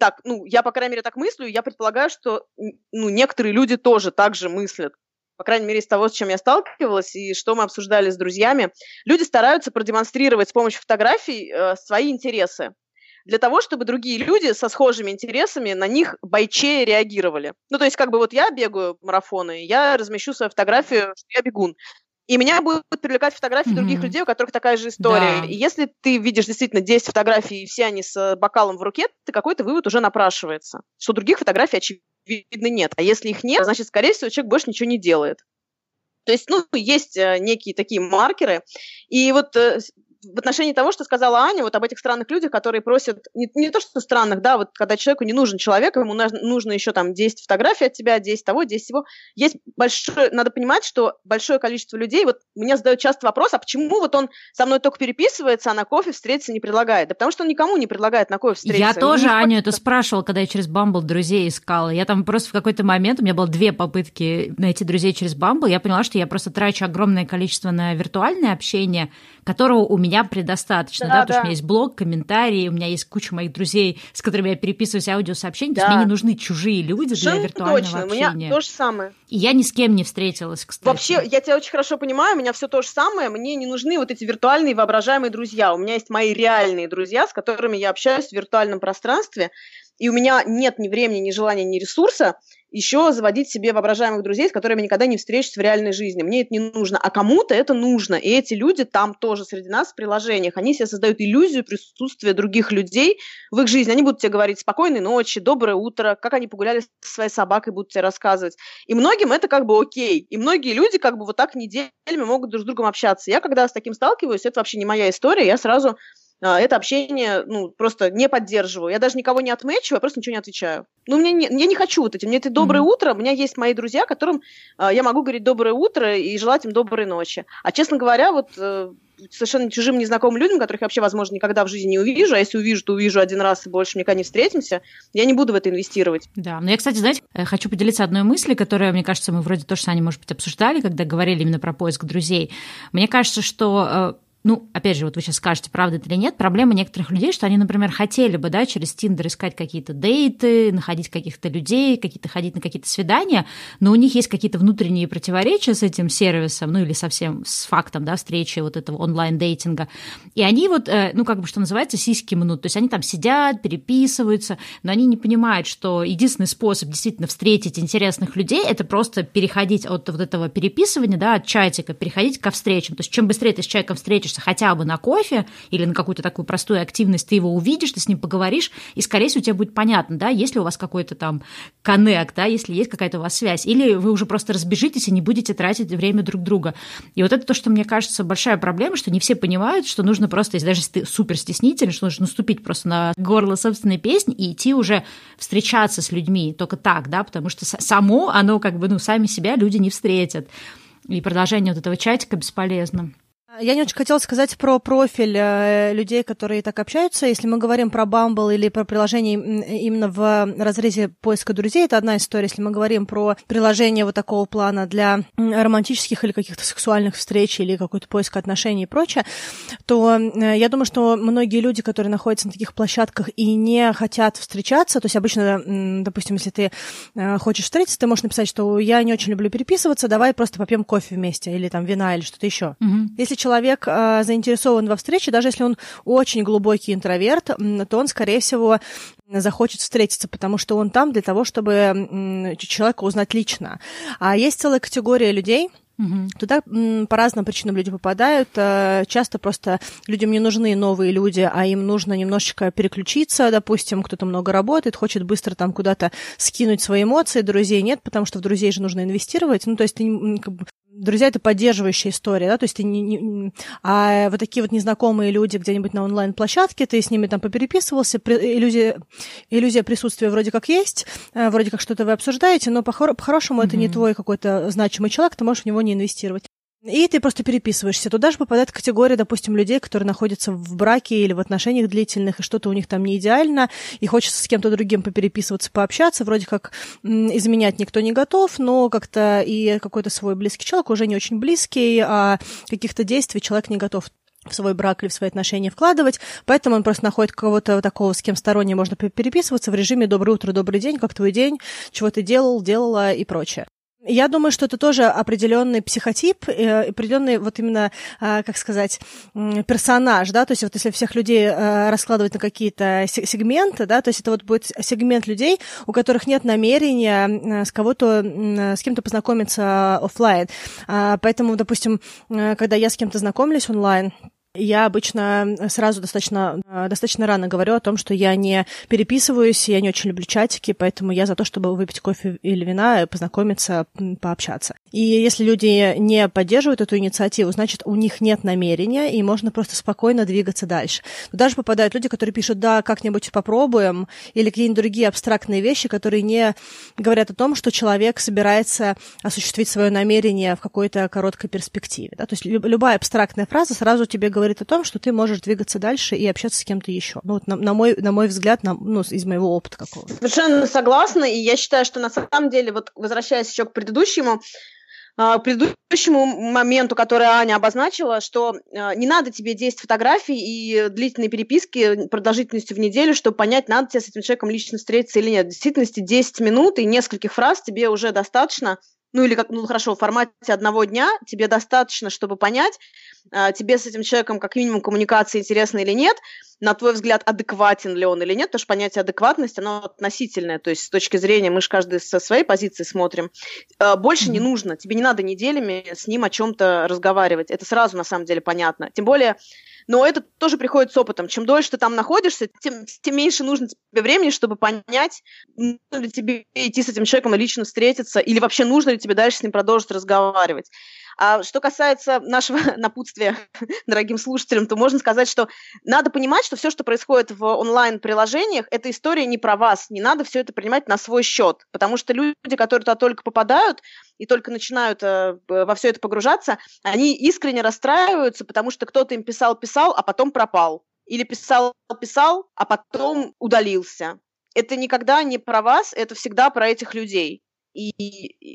так, ну, я, по крайней мере, так мыслю, я предполагаю, что, ну, некоторые люди тоже так же мыслят. По крайней мере, из того, с чем я сталкивалась и что мы обсуждали с друзьями. Люди стараются продемонстрировать с помощью фотографий э, свои интересы для того, чтобы другие люди со схожими интересами на них бойчее реагировали. Ну, то есть, как бы вот я бегаю марафоны, я размещу свою фотографию, что я бегун и меня будут привлекать фотографии mm-hmm. других людей, у которых такая же история. Да. И если ты видишь действительно 10 фотографий, и все они с бокалом в руке, ты какой-то вывод уже напрашивается, что других фотографий, очевидно, нет. А если их нет, значит, скорее всего, человек больше ничего не делает. То есть, ну, есть э, некие такие маркеры. И вот э, в отношении того, что сказала Аня, вот об этих странных людях, которые просят, не, не то что странных, да, вот когда человеку не нужен человек, ему нужно еще там 10 фотографий от тебя, 10 того, 10 всего. Есть большое, надо понимать, что большое количество людей, вот мне задают часто вопрос, а почему вот он со мной только переписывается, а на кофе встретиться не предлагает? Да потому что он никому не предлагает на кофе встретиться. Я тоже Аню это спрашивала, когда я через Бамбл друзей искала. Я там просто в какой-то момент, у меня было две попытки найти друзей через Бамбл, я поняла, что я просто трачу огромное количество на виртуальное общение, которого у меня предостаточно, да, да, потому что у меня есть блог, комментарии, у меня есть куча моих друзей, с которыми я переписываюсь аудиосообщения, да. то есть мне не нужны чужие люди Совершенно для виртуального точно. общения. У меня то же самое. И я ни с кем не встретилась, кстати. Вообще, я тебя очень хорошо понимаю, у меня все то же самое, мне не нужны вот эти виртуальные воображаемые друзья, у меня есть мои реальные друзья, с которыми я общаюсь в виртуальном пространстве, и у меня нет ни времени, ни желания, ни ресурса еще заводить себе воображаемых друзей, с которыми никогда не встречусь в реальной жизни. Мне это не нужно, а кому-то это нужно. И эти люди там тоже среди нас в приложениях. Они себе создают иллюзию присутствия других людей в их жизни. Они будут тебе говорить спокойной ночи, доброе утро, как они погуляли со своей собакой, будут тебе рассказывать. И многим это как бы окей. И многие люди как бы вот так неделями могут друг с другом общаться. Я когда с таким сталкиваюсь, это вообще не моя история, я сразу это общение, ну, просто не поддерживаю. Я даже никого не отмечу, я просто ничего не отвечаю. Ну, мне не, я не хочу вот этим. Мне это доброе mm-hmm. утро. У меня есть мои друзья, которым э, я могу говорить доброе утро и желать им доброй ночи. А, честно говоря, вот э, совершенно чужим незнакомым людям, которых я вообще, возможно, никогда в жизни не увижу, а если увижу, то увижу один раз и больше никогда не встретимся, я не буду в это инвестировать. Да, но я, кстати, знаете, э, хочу поделиться одной мыслью, которая, мне кажется, мы вроде тоже с Аней, может быть, обсуждали, когда говорили именно про поиск друзей. Мне кажется, что э, ну, опять же, вот вы сейчас скажете, правда это или нет, проблема некоторых людей, что они, например, хотели бы, да, через Тиндер искать какие-то дейты, находить каких-то людей, какие-то ходить на какие-то свидания, но у них есть какие-то внутренние противоречия с этим сервисом, ну, или совсем с фактом, да, встречи вот этого онлайн-дейтинга. И они вот, э, ну, как бы, что называется, сиськи мнут. То есть они там сидят, переписываются, но они не понимают, что единственный способ действительно встретить интересных людей – это просто переходить от вот этого переписывания, да, от чатика, переходить ко встречам. То есть чем быстрее ты с человеком встретишься, встретишься хотя бы на кофе или на какую-то такую простую активность, ты его увидишь, ты с ним поговоришь, и, скорее всего, тебе будет понятно, да, есть ли у вас какой-то там коннект, да, если есть какая-то у вас связь, или вы уже просто разбежитесь и не будете тратить время друг друга. И вот это то, что мне кажется большая проблема, что не все понимают, что нужно просто, если даже если ты супер стеснительный, что нужно наступить просто на горло собственной песни и идти уже встречаться с людьми, только так, да, потому что само оно как бы, ну, сами себя люди не встретят. И продолжение вот этого чатика бесполезно. Я не очень хотела сказать про профиль э, людей, которые так общаются. Если мы говорим про Bumble или про приложение именно в разрезе поиска друзей, это одна история. Если мы говорим про приложение вот такого плана для романтических или каких-то сексуальных встреч или какой-то поиск отношений и прочее, то э, я думаю, что многие люди, которые находятся на таких площадках и не хотят встречаться, то есть обычно, допустим, если ты э, хочешь встретиться, ты можешь написать, что я не очень люблю переписываться, давай просто попьем кофе вместе или там вина или что-то еще. Mm-hmm. Если человек э, заинтересован во встрече, даже если он очень глубокий интроверт, то он, скорее всего, захочет встретиться, потому что он там для того, чтобы человека узнать лично. А есть целая категория людей, Угу. Туда по разным причинам люди попадают. Э, часто просто людям не нужны новые люди, а им нужно немножечко переключиться. Допустим, кто-то много работает, хочет быстро там куда-то скинуть свои эмоции, друзей нет, потому что в друзей же нужно инвестировать. Ну, то есть ты друзья это поддерживающая история, да, то есть ты не, не, а вот такие вот незнакомые люди где-нибудь на онлайн-площадке, ты с ними там попереписывался, при, иллюзия, иллюзия присутствия вроде как есть, э, вроде как что-то вы обсуждаете, но по-хор- по-хорошему mm-hmm. это не твой какой-то значимый человек, ты можешь в него не инвестировать. И ты просто переписываешься. Туда же попадает категория, допустим, людей, которые находятся в браке или в отношениях длительных, и что-то у них там не идеально, и хочется с кем-то другим попереписываться, пообщаться. Вроде как изменять никто не готов, но как-то и какой-то свой близкий человек уже не очень близкий, а каких-то действий человек не готов в свой брак или в свои отношения вкладывать, поэтому он просто находит кого-то такого, с кем сторонне можно переписываться в режиме «доброе утро, добрый день», как твой день, чего ты делал, делала и прочее. Я думаю, что это тоже определенный психотип, э, определенный вот именно, а, как сказать, персонаж, да, то есть вот если всех людей э, раскладывать на какие-то сегменты, да, то есть это вот будет сегмент людей, у которых нет намерения э, с кого-то, с кем-то познакомиться офлайн. А, поэтому, допустим, когда я с кем-то знакомлюсь онлайн, я обычно сразу достаточно, достаточно рано говорю о том, что я не переписываюсь, я не очень люблю чатики, поэтому я за то, чтобы выпить кофе или вина, познакомиться, пообщаться. И если люди не поддерживают эту инициативу, значит, у них нет намерения, и можно просто спокойно двигаться дальше. Даже попадают люди, которые пишут, да, как-нибудь попробуем, или какие-нибудь другие абстрактные вещи, которые не говорят о том, что человек собирается осуществить свое намерение в какой-то короткой перспективе. Да? То есть любая абстрактная фраза сразу тебе говорит, говорит о том, что ты можешь двигаться дальше и общаться с кем-то еще. Ну, вот на, на, мой, на мой взгляд, на, ну, из моего опыта какого. Совершенно согласна, и я считаю, что на самом деле, вот возвращаясь еще к предыдущему, а, предыдущему моменту, который Аня обозначила, что а, не надо тебе 10 фотографий и длительные переписки продолжительностью в неделю, чтобы понять, надо тебе с этим человеком лично встретиться или нет. В действительности 10 минут и нескольких фраз тебе уже достаточно, ну или как, ну хорошо, в формате одного дня тебе достаточно, чтобы понять, тебе с этим человеком как минимум коммуникация интересна или нет, на твой взгляд, адекватен ли он или нет, потому что понятие адекватность, оно относительное, то есть с точки зрения, мы же каждый со своей позиции смотрим, а, больше mm-hmm. не нужно, тебе не надо неделями с ним о чем-то разговаривать, это сразу на самом деле понятно, тем более но это тоже приходит с опытом. Чем дольше ты там находишься, тем, тем меньше нужно тебе времени, чтобы понять, нужно ли тебе идти с этим человеком лично встретиться, или вообще нужно ли тебе дальше с ним продолжить разговаривать. А что касается нашего напутствия дорогим слушателям, то можно сказать, что надо понимать, что все, что происходит в онлайн-приложениях, эта история не про вас. Не надо все это принимать на свой счет. Потому что люди, которые туда только попадают и только начинают э, во все это погружаться, они искренне расстраиваются, потому что кто-то им писал-писал, а потом пропал. Или писал-писал, а потом удалился. Это никогда не про вас, это всегда про этих людей. И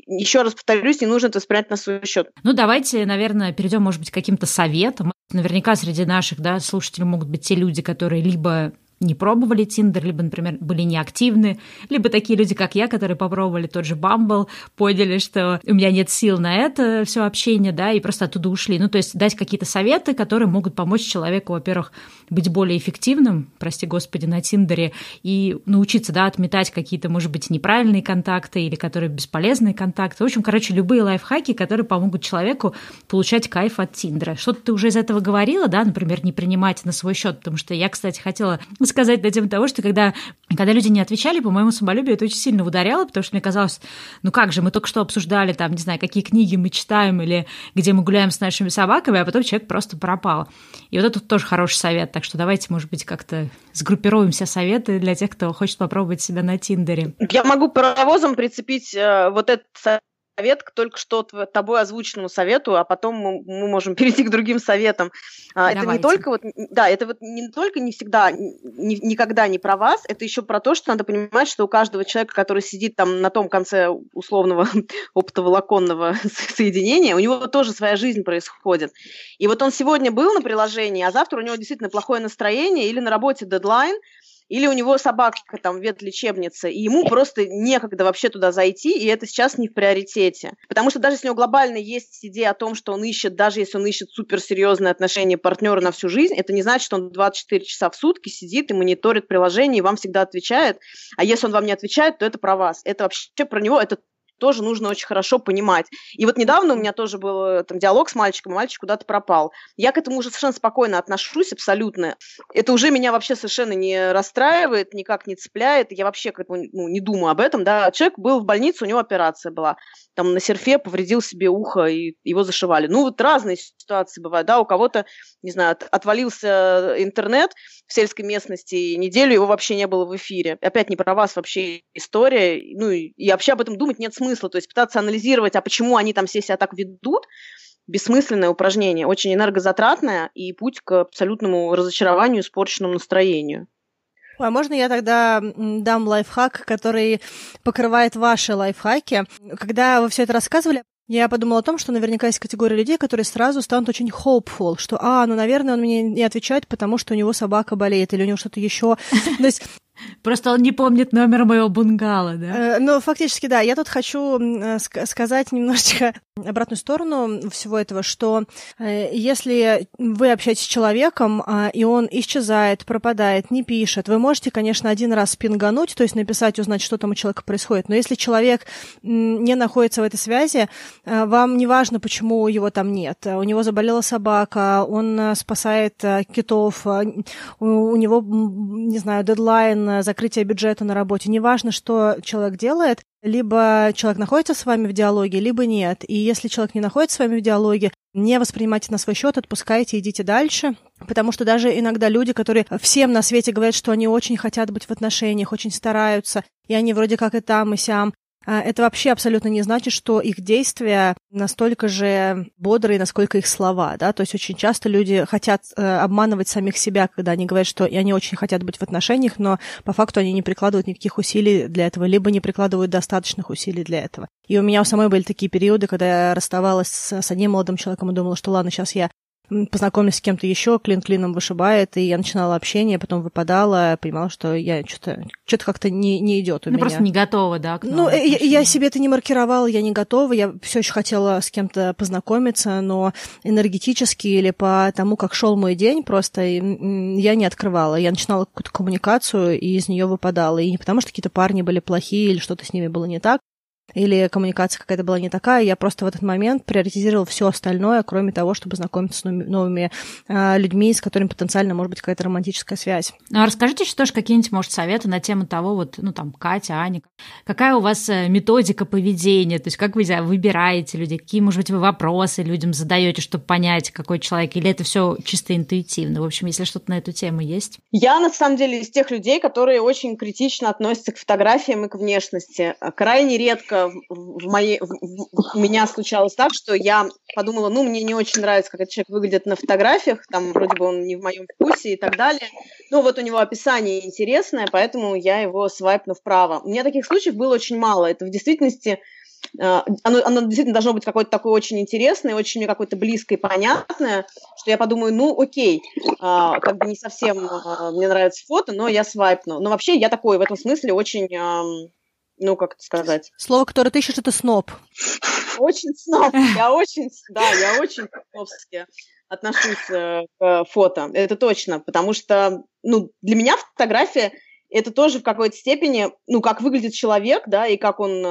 еще раз повторюсь, не нужно это воспринять на свой счет. Ну, давайте, наверное, перейдем, может быть, к каким-то советам. Наверняка среди наших да, слушателей могут быть те люди, которые либо не пробовали Тиндер, либо, например, были неактивны, либо такие люди, как я, которые попробовали тот же Бамбл, поняли, что у меня нет сил на это все общение, да, и просто оттуда ушли. Ну, то есть дать какие-то советы, которые могут помочь человеку, во-первых, быть более эффективным, прости господи, на Тиндере, и научиться, да, отметать какие-то, может быть, неправильные контакты или которые бесполезные контакты. В общем, короче, любые лайфхаки, которые помогут человеку получать кайф от Тиндера. Что-то ты уже из этого говорила, да, например, не принимать на свой счет, потому что я, кстати, хотела сказать на тему того, что когда, когда люди не отвечали, по моему самолюбию это очень сильно ударяло, потому что мне казалось, ну как же, мы только что обсуждали там, не знаю, какие книги мы читаем или где мы гуляем с нашими собаками, а потом человек просто пропал. И вот это тоже хороший совет, так что давайте, может быть, как-то сгруппируем все советы для тех, кто хочет попробовать себя на Тиндере. Я могу паровозом прицепить э, вот этот совет к только что тобой озвученному совету, а потом мы, мы можем перейти к другим советам. Давайте. Это не только вот, да, это вот не только не всегда, не, никогда не про вас, это еще про то, что надо понимать, что у каждого человека, который сидит там на том конце условного оптоволоконного соединения, у него тоже своя жизнь происходит. И вот он сегодня был на приложении, а завтра у него действительно плохое настроение или на работе дедлайн, или у него собака там ветлечебница, и ему просто некогда вообще туда зайти, и это сейчас не в приоритете. Потому что даже если у него глобально есть идея о том, что он ищет, даже если он ищет суперсерьезные отношения партнера на всю жизнь, это не значит, что он 24 часа в сутки сидит и мониторит приложение, и вам всегда отвечает. А если он вам не отвечает, то это про вас. Это вообще про него, это тоже нужно очень хорошо понимать. И вот недавно у меня тоже был э, там, диалог с мальчиком, и мальчик куда-то пропал. Я к этому уже совершенно спокойно отношусь, абсолютно. Это уже меня вообще совершенно не расстраивает, никак не цепляет. Я вообще как бы, ну, не думаю об этом. Да. Человек был в больнице, у него операция была. Там на серфе повредил себе ухо, и его зашивали. Ну, вот разные ситуации бывают. Да, у кого-то, не знаю, отвалился интернет в сельской местности, и неделю его вообще не было в эфире. Опять не про вас вообще история. Ну, и, и вообще об этом думать нет смысла. То есть пытаться анализировать, а почему они там все себя так ведут, бессмысленное упражнение, очень энергозатратное и путь к абсолютному разочарованию, испорченному настроению. А можно я тогда дам лайфхак, который покрывает ваши лайфхаки? Когда вы все это рассказывали, я подумала о том, что наверняка есть категория людей, которые сразу станут очень hopeful, что, а, ну, наверное, он мне не отвечает, потому что у него собака болеет или у него что-то еще. То есть Просто он не помнит номер моего бунгало, да? Э, ну, фактически, да. Я тут хочу э, сказать немножечко обратную сторону всего этого, что э, если вы общаетесь с человеком, а, и он исчезает, пропадает, не пишет, вы можете, конечно, один раз пингануть, то есть написать, узнать, что там у человека происходит. Но если человек не находится в этой связи, вам не важно, почему его там нет. У него заболела собака, он спасает китов, у него, не знаю, дедлайн на закрытие бюджета на работе. Неважно, что человек делает, либо человек находится с вами в диалоге, либо нет. И если человек не находится с вами в диалоге, не воспринимайте на свой счет, отпускайте, идите дальше. Потому что даже иногда люди, которые всем на свете говорят, что они очень хотят быть в отношениях, очень стараются, и они вроде как и там, и сям, это вообще абсолютно не значит, что их действия настолько же бодрые, насколько их слова, да, то есть очень часто люди хотят э, обманывать самих себя, когда они говорят, что они очень хотят быть в отношениях, но по факту они не прикладывают никаких усилий для этого, либо не прикладывают достаточных усилий для этого. И у меня у самой были такие периоды, когда я расставалась с одним молодым человеком и думала, что ладно, сейчас я познакомилась с кем-то еще, клин клином вышибает, и я начинала общение, потом выпадала, понимала, что я что-то что как-то не, не идет у ну, меня. просто не готова, да? ну, я, я себе это не маркировала, я не готова, я все еще хотела с кем-то познакомиться, но энергетически или по тому, как шел мой день, просто я не открывала. Я начинала какую-то коммуникацию, и из нее выпадала. И не потому, что какие-то парни были плохие или что-то с ними было не так, или коммуникация какая-то была не такая, я просто в этот момент приоритизировала все остальное, кроме того, чтобы знакомиться с новыми э, людьми, с которыми потенциально может быть какая-то романтическая связь. Ну, а расскажите еще тоже какие-нибудь, может, советы на тему того, вот, ну, там, Катя, Аня, какая у вас э, методика поведения, то есть как вы выбираете людей, какие, может быть, вы вопросы людям задаете, чтобы понять, какой человек, или это все чисто интуитивно? В общем, если что-то на эту тему есть. Я, на самом деле, из тех людей, которые очень критично относятся к фотографиям и к внешности. Крайне редко в, моей, в, у меня случалось так, что я подумала, ну, мне не очень нравится, как этот человек выглядит на фотографиях, там вроде бы он не в моем вкусе и так далее. Но вот у него описание интересное, поэтому я его свайпну вправо. У меня таких случаев было очень мало. Это в действительности Uh, оно, оно действительно должно быть какое-то такое очень интересное, очень мне какое-то близкое и понятное, что я подумаю, ну, окей, uh, как бы не совсем uh, мне нравится фото, но я свайпну. Но вообще я такой в этом смысле очень ну, как это сказать? Слово, которое ты ищешь, это сноб. Очень сноб. Я очень, да, я очень снобски отношусь э, к фото. Это точно, потому что, ну, для меня фотография это тоже в какой-то степени, ну, как выглядит человек, да, и как он,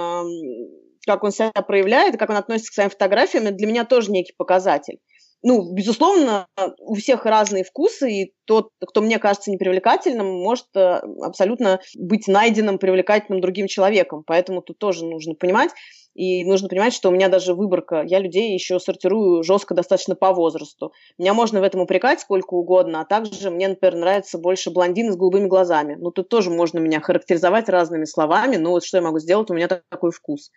как он себя проявляет, как он относится к своим фотографиям, это для меня тоже некий показатель ну, безусловно, у всех разные вкусы, и тот, кто мне кажется непривлекательным, может э, абсолютно быть найденным привлекательным другим человеком. Поэтому тут тоже нужно понимать, и нужно понимать, что у меня даже выборка, я людей еще сортирую жестко достаточно по возрасту. Меня можно в этом упрекать сколько угодно, а также мне, например, нравится больше блондины с голубыми глазами. Ну, тут тоже можно меня характеризовать разными словами, но вот что я могу сделать, у меня такой вкус.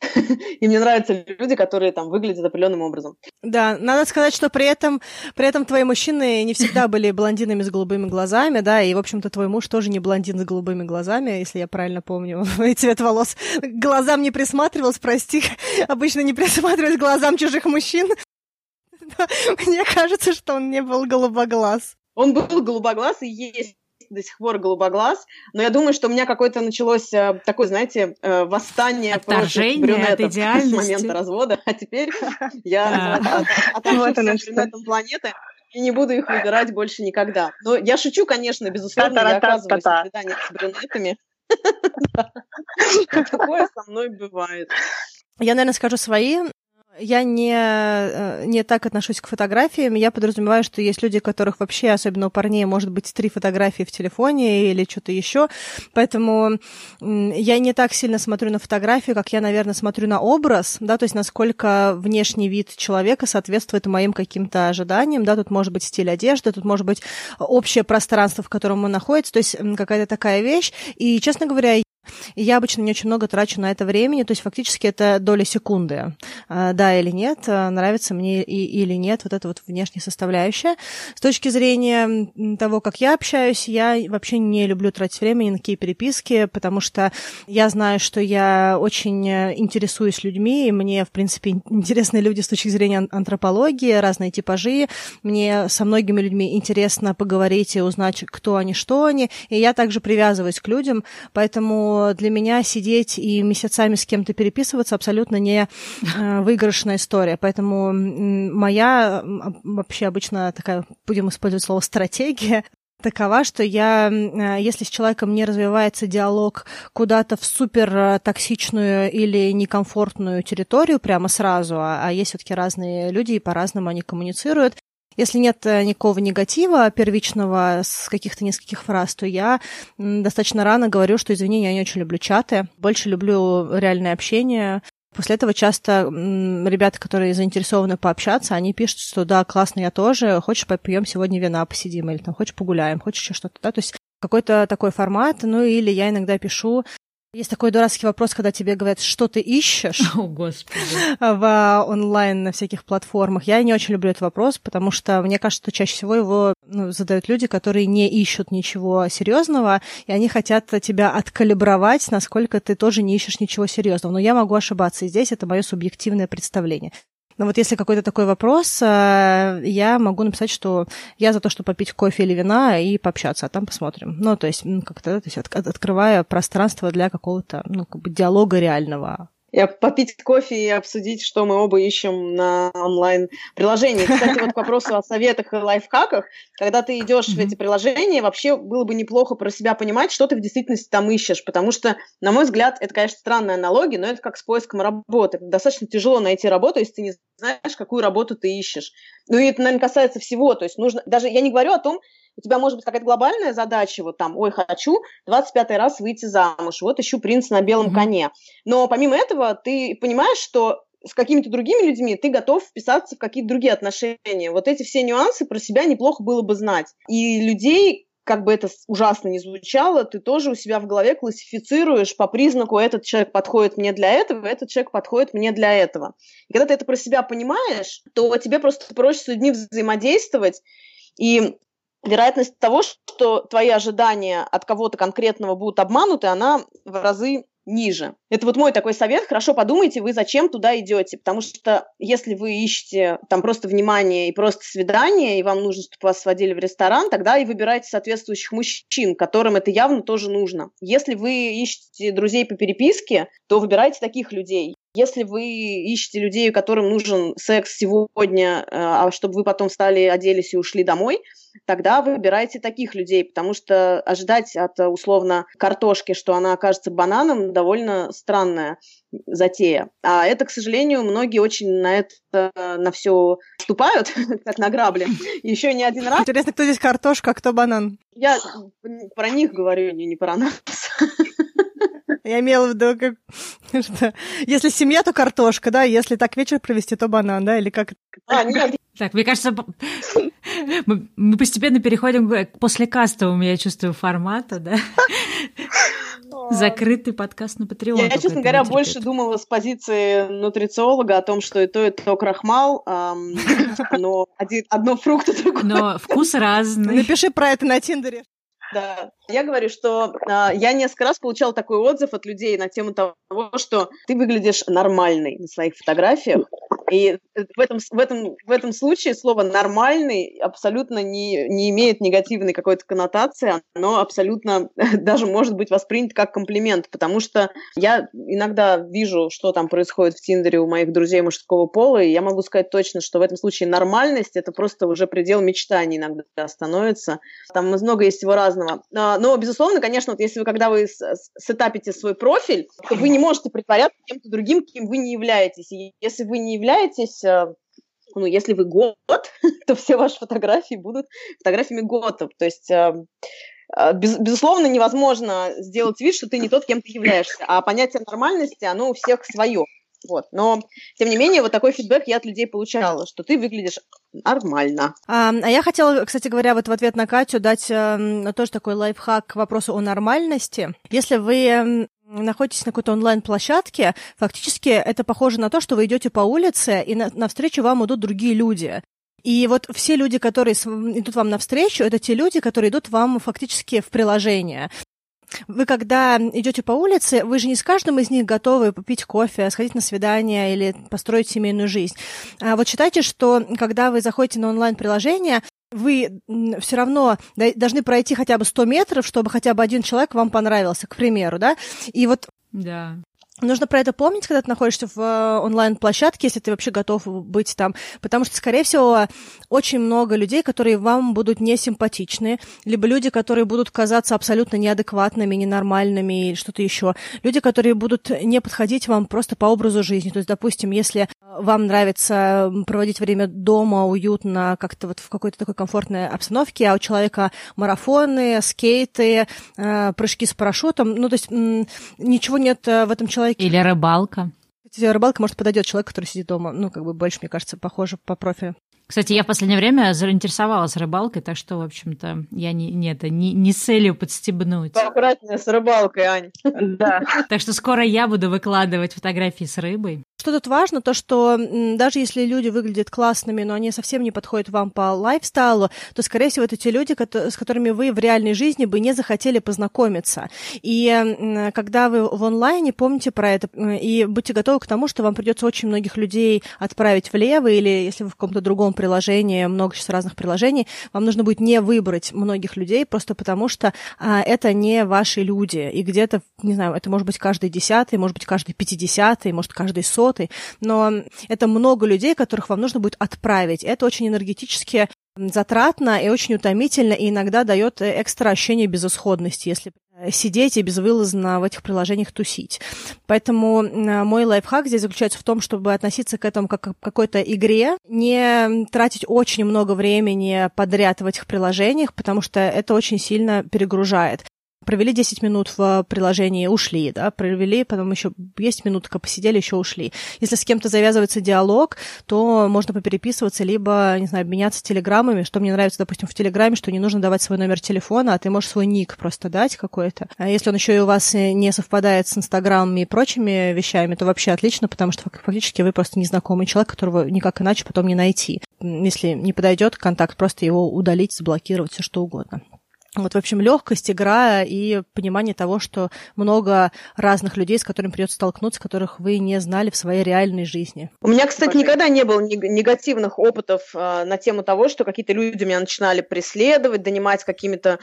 И мне нравятся люди, которые там выглядят определенным образом. Да, надо сказать, что при этом, при этом твои мужчины не всегда были блондинами с голубыми глазами, да, и, в общем-то, твой муж тоже не блондин с голубыми глазами, если я правильно помню, цвет волос. Глазам не присматривался, прости, обычно не присматриваюсь к глазам чужих мужчин. Мне кажется, что он не был голубоглаз. Он был голубоглаз и есть до сих пор голубоглаз, но я думаю, что у меня какое-то началось э, такое, знаете, э, восстание Отторжение против брюнетов с момента развода, а теперь я отошла брюнетам планеты и не буду их выбирать больше никогда. Но я шучу, конечно, безусловно, я оказываюсь в свиданиях с брюнетами, Такое со мной бывает. Я, наверное, скажу свои. Я не, э, не так отношусь к фотографиям. Я подразумеваю, что есть люди, которых вообще, особенно у парней, может быть три фотографии в телефоне или что-то еще. Поэтому я не так сильно смотрю на фотографию, как я, наверное, смотрю на образ, да, то есть насколько внешний вид человека соответствует моим каким-то ожиданиям, да, тут может быть стиль одежды, тут может быть общее пространство, в котором он находится, то есть какая-то такая вещь. И, честно говоря, я обычно не очень много трачу на это времени, то есть фактически это доля секунды. А, да или нет, а, нравится мне и, или нет вот эта вот внешняя составляющая. С точки зрения того, как я общаюсь, я вообще не люблю тратить время ни на какие переписки, потому что я знаю, что я очень э, интересуюсь людьми, и мне, в принципе, интересны люди с точки зрения антропологии, разные типажи. Мне со многими людьми интересно поговорить и узнать, кто они, что они. И я также привязываюсь к людям, поэтому для меня сидеть и месяцами с кем-то переписываться абсолютно не э, выигрышная история. Поэтому моя вообще обычно такая, будем использовать слово стратегия, такова, что я, э, если с человеком не развивается диалог куда-то в супер э, токсичную или некомфортную территорию прямо сразу, а, а есть все-таки разные люди и по-разному они коммуницируют, если нет э, никакого негатива первичного с каких-то нескольких фраз, то я достаточно рано говорю, что, извини, я не очень люблю чаты, больше люблю реальное общение, После этого часто ребята, которые заинтересованы пообщаться, они пишут, что да, классно, я тоже, хочешь попьем сегодня вина, посидим, или там хочешь погуляем, хочешь еще что-то, да, то есть какой-то такой формат, ну или я иногда пишу есть такой дурацкий вопрос, когда тебе говорят, что ты ищешь О, Господи. в онлайн на всяких платформах. Я не очень люблю этот вопрос, потому что мне кажется, что чаще всего его ну, задают люди, которые не ищут ничего серьезного, и они хотят тебя откалибровать, насколько ты тоже не ищешь ничего серьезного. Но я могу ошибаться, и здесь это мое субъективное представление. Но вот если какой-то такой вопрос, э, я могу написать, что я за то, чтобы попить кофе или вина и пообщаться, а там посмотрим. Ну, то есть как-то, то есть открывая пространство для какого-то, ну, как бы диалога реального я попить кофе и обсудить, что мы оба ищем на онлайн-приложении. Кстати, вот к вопросу о советах и лайфхаках. Когда ты идешь в эти приложения, вообще было бы неплохо про себя понимать, что ты в действительности там ищешь. Потому что, на мой взгляд, это, конечно, странная аналогия, но это как с поиском работы. Достаточно тяжело найти работу, если ты не знаешь, какую работу ты ищешь. Ну и это, наверное, касается всего. То есть нужно... Даже я не говорю о том, у тебя может быть какая-то глобальная задача, вот там, ой, хочу 25 раз выйти замуж, вот ищу принца на белом mm-hmm. коне. Но помимо этого ты понимаешь, что с какими-то другими людьми ты готов вписаться в какие-то другие отношения. Вот эти все нюансы про себя неплохо было бы знать. И людей, как бы это ужасно не звучало, ты тоже у себя в голове классифицируешь по признаку этот человек подходит мне для этого, этот человек подходит мне для этого. И когда ты это про себя понимаешь, то тебе просто проще с людьми взаимодействовать, и вероятность того, что твои ожидания от кого-то конкретного будут обмануты, она в разы ниже. Это вот мой такой совет. Хорошо подумайте, вы зачем туда идете. Потому что если вы ищете там просто внимание и просто свидание, и вам нужно, чтобы вас сводили в ресторан, тогда и выбирайте соответствующих мужчин, которым это явно тоже нужно. Если вы ищете друзей по переписке, то выбирайте таких людей. Если вы ищете людей, которым нужен секс сегодня, э, а чтобы вы потом встали, оделись и ушли домой, тогда выбирайте таких людей, потому что ожидать от, условно, картошки, что она окажется бананом, довольно странная затея. А это, к сожалению, многие очень на это, на все вступают, как на грабли. Еще не один раз. Интересно, кто здесь картошка, а кто банан? Я про них говорю, не про нас. Я имела в виду, как, что если семья, то картошка, да, если так вечер провести, то банан, да, или как? А, нет. Так, мне кажется, мы, мы постепенно переходим к после кастовому, я чувствую, формата, да? Закрытый подкаст на Patreon. Я, честно говоря, больше думала с позиции нутрициолога о том, что и то, и то крахмал, эм, но один, одно фрукт, другое. Но вкус разный. Напиши про это на Тиндере. Да. Я говорю, что а, я несколько раз получала такой отзыв от людей на тему того, что ты выглядишь нормальной на своих фотографиях. И в этом, в этом, в этом случае слово «нормальный» абсолютно не, не имеет негативной какой-то коннотации, оно абсолютно даже может быть воспринято как комплимент, потому что я иногда вижу, что там происходит в Тиндере у моих друзей мужского пола, и я могу сказать точно, что в этом случае нормальность – это просто уже предел мечтаний иногда становится. Там много есть всего разного. А, но, безусловно, конечно, вот если вы, когда вы сетапите свой профиль, то вы не можете притворяться кем-то другим, кем вы не являетесь. И если вы не являетесь э, ну, если вы год, то все ваши фотографии будут фотографиями готов. То есть э, э, без, безусловно, невозможно сделать вид, что ты не тот, кем ты являешься. А понятие нормальности, оно у всех свое. Вот. Но, тем не менее, вот такой фидбэк я от людей получала, что ты выглядишь нормально. А, а я хотела, кстати говоря, вот в ответ на Катю дать э, тоже такой лайфхак к вопросу о нормальности. Если вы находитесь на какой-то онлайн-площадке, фактически это похоже на то, что вы идете по улице, и на, навстречу вам идут другие люди. И вот все люди, которые идут вам навстречу, это те люди, которые идут вам фактически в приложение. Вы когда идете по улице, вы же не с каждым из них готовы попить кофе, сходить на свидание или построить семейную жизнь. А вот считайте, что когда вы заходите на онлайн-приложение, вы все равно должны пройти хотя бы 100 метров, чтобы хотя бы один человек вам понравился, к примеру, да? И вот да. Нужно про это помнить, когда ты находишься в э, онлайн-площадке, если ты вообще готов быть там, потому что, скорее всего, очень много людей, которые вам будут несимпатичны, либо люди, которые будут казаться абсолютно неадекватными, ненормальными или что-то еще, люди, которые будут не подходить вам просто по образу жизни. То есть, допустим, если вам нравится проводить время дома, уютно, как-то вот в какой-то такой комфортной обстановке, а у человека марафоны, скейты, э, прыжки с парашютом, ну, то есть ничего нет э, в этом человеке человеке. Или рыбалка. Рыбалка, может, подойдет человек, который сидит дома. Ну, как бы больше, мне кажется, похоже по профилю. Кстати, я в последнее время заинтересовалась рыбалкой, так что, в общем-то, я не, не, это, не, не с целью подстебнуть. Аккуратнее с рыбалкой, Ань. Да. Так что скоро я буду выкладывать фотографии с рыбой. Что тут важно, то что даже если люди выглядят классными, но они совсем не подходят вам по лайфстайлу, то, скорее всего, это те люди, с которыми вы в реальной жизни бы не захотели познакомиться. И когда вы в онлайне, помните про это и будьте готовы к тому, что вам придется очень многих людей отправить влево, или если вы в каком-то другом приложении, много сейчас разных приложений, вам нужно будет не выбрать многих людей, просто потому что а, это не ваши люди. И где-то, не знаю, это может быть каждый десятый, может быть каждый пятидесятый, может каждый сотый, но это много людей, которых вам нужно будет отправить. Это очень энергетически затратно и очень утомительно, и иногда дает экстра ощущение безысходности, если сидеть и безвылазно в этих приложениях тусить. Поэтому мой лайфхак здесь заключается в том, чтобы относиться к этому как к какой-то игре, не тратить очень много времени подряд в этих приложениях, потому что это очень сильно перегружает провели 10 минут в приложении, ушли, да, провели, потом еще есть минутка, посидели, еще ушли. Если с кем-то завязывается диалог, то можно попереписываться, либо, не знаю, обменяться телеграммами, что мне нравится, допустим, в телеграме, что не нужно давать свой номер телефона, а ты можешь свой ник просто дать какой-то. А если он еще и у вас не совпадает с Инстаграмом и прочими вещами, то вообще отлично, потому что фактически вы просто незнакомый человек, которого никак иначе потом не найти. Если не подойдет контакт, просто его удалить, заблокировать, все что угодно. Вот, в общем, легкость, игра и понимание того, что много разных людей, с которыми придется столкнуться, которых вы не знали в своей реальной жизни. У меня, кстати, Пожалуйста. никогда не было негативных опытов э, на тему того, что какие-то люди меня начинали преследовать, донимать какими-то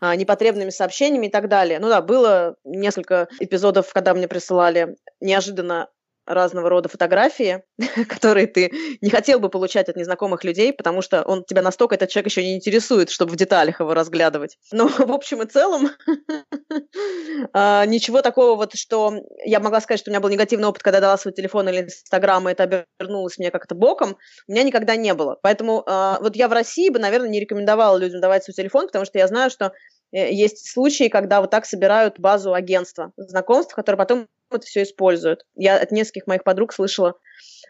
э, непотребными сообщениями и так далее. Ну да, было несколько эпизодов, когда мне присылали неожиданно разного рода фотографии, которые ты не хотел бы получать от незнакомых людей, потому что он тебя настолько, этот человек еще не интересует, чтобы в деталях его разглядывать. Но в общем и целом а, ничего такого вот, что я могла сказать, что у меня был негативный опыт, когда я дала свой телефон или Инстаграм, и это обернулось мне как-то боком, у меня никогда не было. Поэтому а, вот я в России бы, наверное, не рекомендовала людям давать свой телефон, потому что я знаю, что э, есть случаи, когда вот так собирают базу агентства знакомств, которые потом это все используют. Я от нескольких моих подруг слышала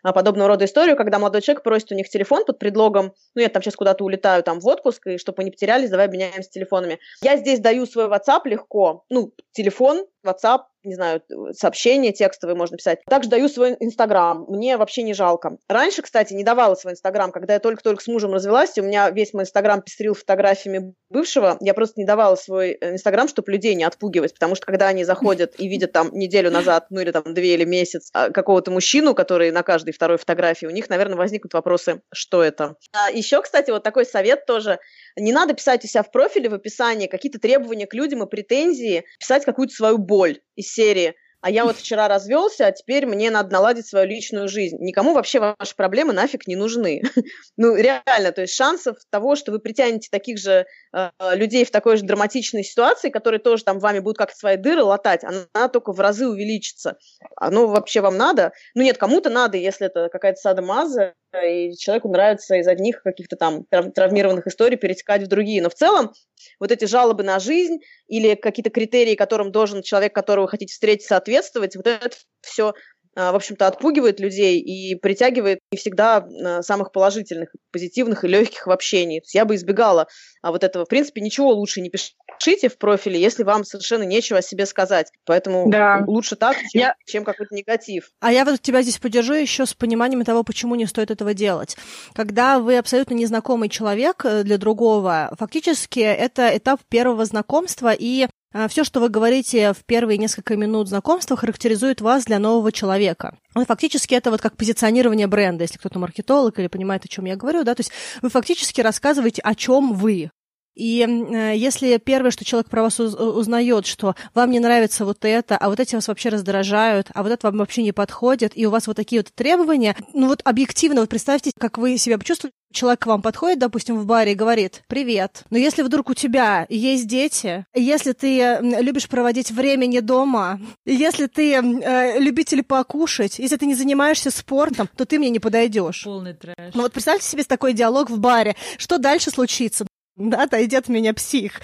а, подобного рода историю, когда молодой человек просит у них телефон под предлогом, ну, я там сейчас куда-то улетаю там в отпуск, и чтобы мы не потерялись, давай обменяемся телефонами. Я здесь даю свой WhatsApp легко, ну, телефон, WhatsApp, не знаю, сообщения текстовые можно писать. Также даю свой Инстаграм. Мне вообще не жалко. Раньше, кстати, не давала свой Инстаграм. Когда я только-только с мужем развелась, у меня весь мой Инстаграм пестрил фотографиями бывшего. Я просто не давала свой э, Инстаграм, чтобы людей не отпугивать. Потому что когда они заходят и видят там неделю назад, ну или там две или месяц, а, какого-то мужчину, который на каждой второй фотографии, у них, наверное, возникнут вопросы, что это. А еще, кстати, вот такой совет тоже. Не надо писать у себя в профиле, в описании какие-то требования к людям и претензии, писать какую-то свою боль из серии а я вот вчера развелся, а теперь мне надо наладить свою личную жизнь. Никому вообще ваши проблемы нафиг не нужны. ну, реально, то есть шансов того, что вы притянете таких же э, людей в такой же драматичной ситуации, которые тоже там вами будут как-то свои дыры латать, она, она только в разы увеличится. Оно вообще вам надо? Ну нет, кому-то надо, если это какая-то садомаза, и человеку нравится из одних каких-то там травмированных историй перетекать в другие. Но в целом вот эти жалобы на жизнь или какие-то критерии, которым должен человек, которого вы хотите встретить, соответствовать, вот это все а, в общем-то, отпугивает людей и притягивает не всегда а, самых положительных, позитивных и легких в общении. я бы избегала а, вот этого. В принципе, ничего лучше не пишите в профиле, если вам совершенно нечего о себе сказать. Поэтому да. лучше так, чем, я... чем какой-то негатив. А я вот тебя здесь поддержу еще с пониманием того, почему не стоит этого делать. Когда вы абсолютно незнакомый человек э, для другого, фактически это этап первого знакомства, и Все, что вы говорите в первые несколько минут знакомства, характеризует вас для нового человека. Ну, фактически это вот как позиционирование бренда, если кто-то маркетолог или понимает, о чем я говорю, да, то есть вы фактически рассказываете, о чем вы. И э, если первое, что человек про вас узнает, что вам не нравится вот это, а вот эти вас вообще раздражают, а вот это вам вообще не подходит, и у вас вот такие вот требования, ну вот объективно, вот представьте, как вы себя почувствовали, человек к вам подходит, допустим, в баре и говорит «Привет». Но если вдруг у тебя есть дети, если ты любишь проводить время не дома, если ты э, любитель покушать, если ты не занимаешься спортом, то ты мне не подойдешь. Полный трэш. Ну вот представьте себе такой диалог в баре. Что дальше случится? Отойди от меня псих.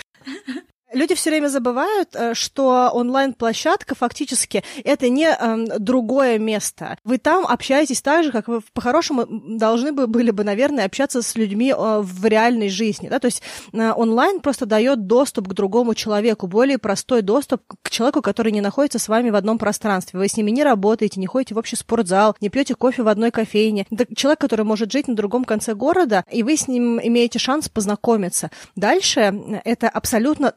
Люди все время забывают, э, что онлайн-площадка фактически это не э, другое место. Вы там общаетесь так же, как вы по-хорошему должны бы были бы, наверное, общаться с людьми э, в реальной жизни. Да? То есть э, онлайн просто дает доступ к другому человеку, более простой доступ к человеку, который не находится с вами в одном пространстве. Вы с ними не работаете, не ходите в общий спортзал, не пьете кофе в одной кофейне. Это человек, который может жить на другом конце города, и вы с ним имеете шанс познакомиться. Дальше э, это абсолютно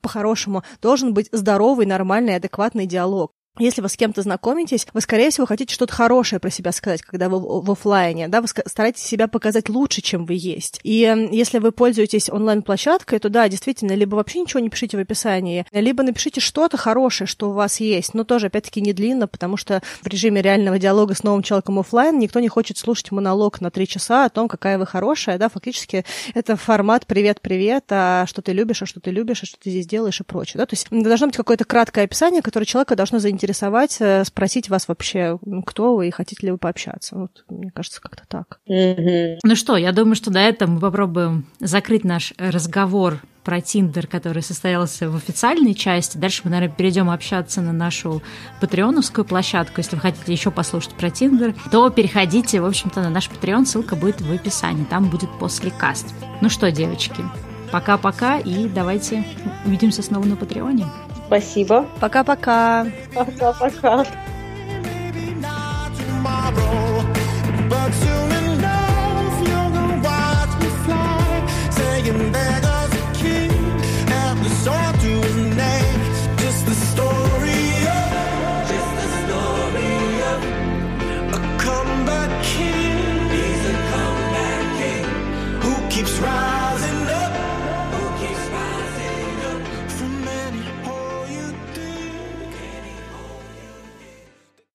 по-хорошему должен быть здоровый, нормальный, адекватный диалог. Если вы с кем-то знакомитесь, вы, скорее всего, хотите что-то хорошее про себя сказать, когда вы в офлайне, да, вы стараетесь себя показать лучше, чем вы есть. И если вы пользуетесь онлайн-площадкой, то да, действительно, либо вообще ничего не пишите в описании, либо напишите что-то хорошее, что у вас есть, но тоже, опять-таки, не длинно, потому что в режиме реального диалога с новым человеком офлайн никто не хочет слушать монолог на три часа о том, какая вы хорошая, да, фактически это формат «привет-привет», а что ты любишь, а что ты любишь, а что ты здесь делаешь и прочее, да, то есть должно быть какое-то краткое описание, которое человека должно заинтересовать заинтересовать, э, спросить вас вообще, кто вы и хотите ли вы пообщаться. Вот, мне кажется, как-то так. Mm-hmm. Ну что, я думаю, что до этого мы попробуем закрыть наш разговор про Тиндер, который состоялся в официальной части. Дальше мы, наверное, перейдем общаться на нашу патреоновскую площадку. Если вы хотите еще послушать про Тиндер, то переходите, в общем-то, на наш патреон. Ссылка будет в описании. Там будет после каст. Ну что, девочки, пока-пока и давайте увидимся снова на патреоне. Спасибо. Пока-пока. Пока-пока. keeps rising.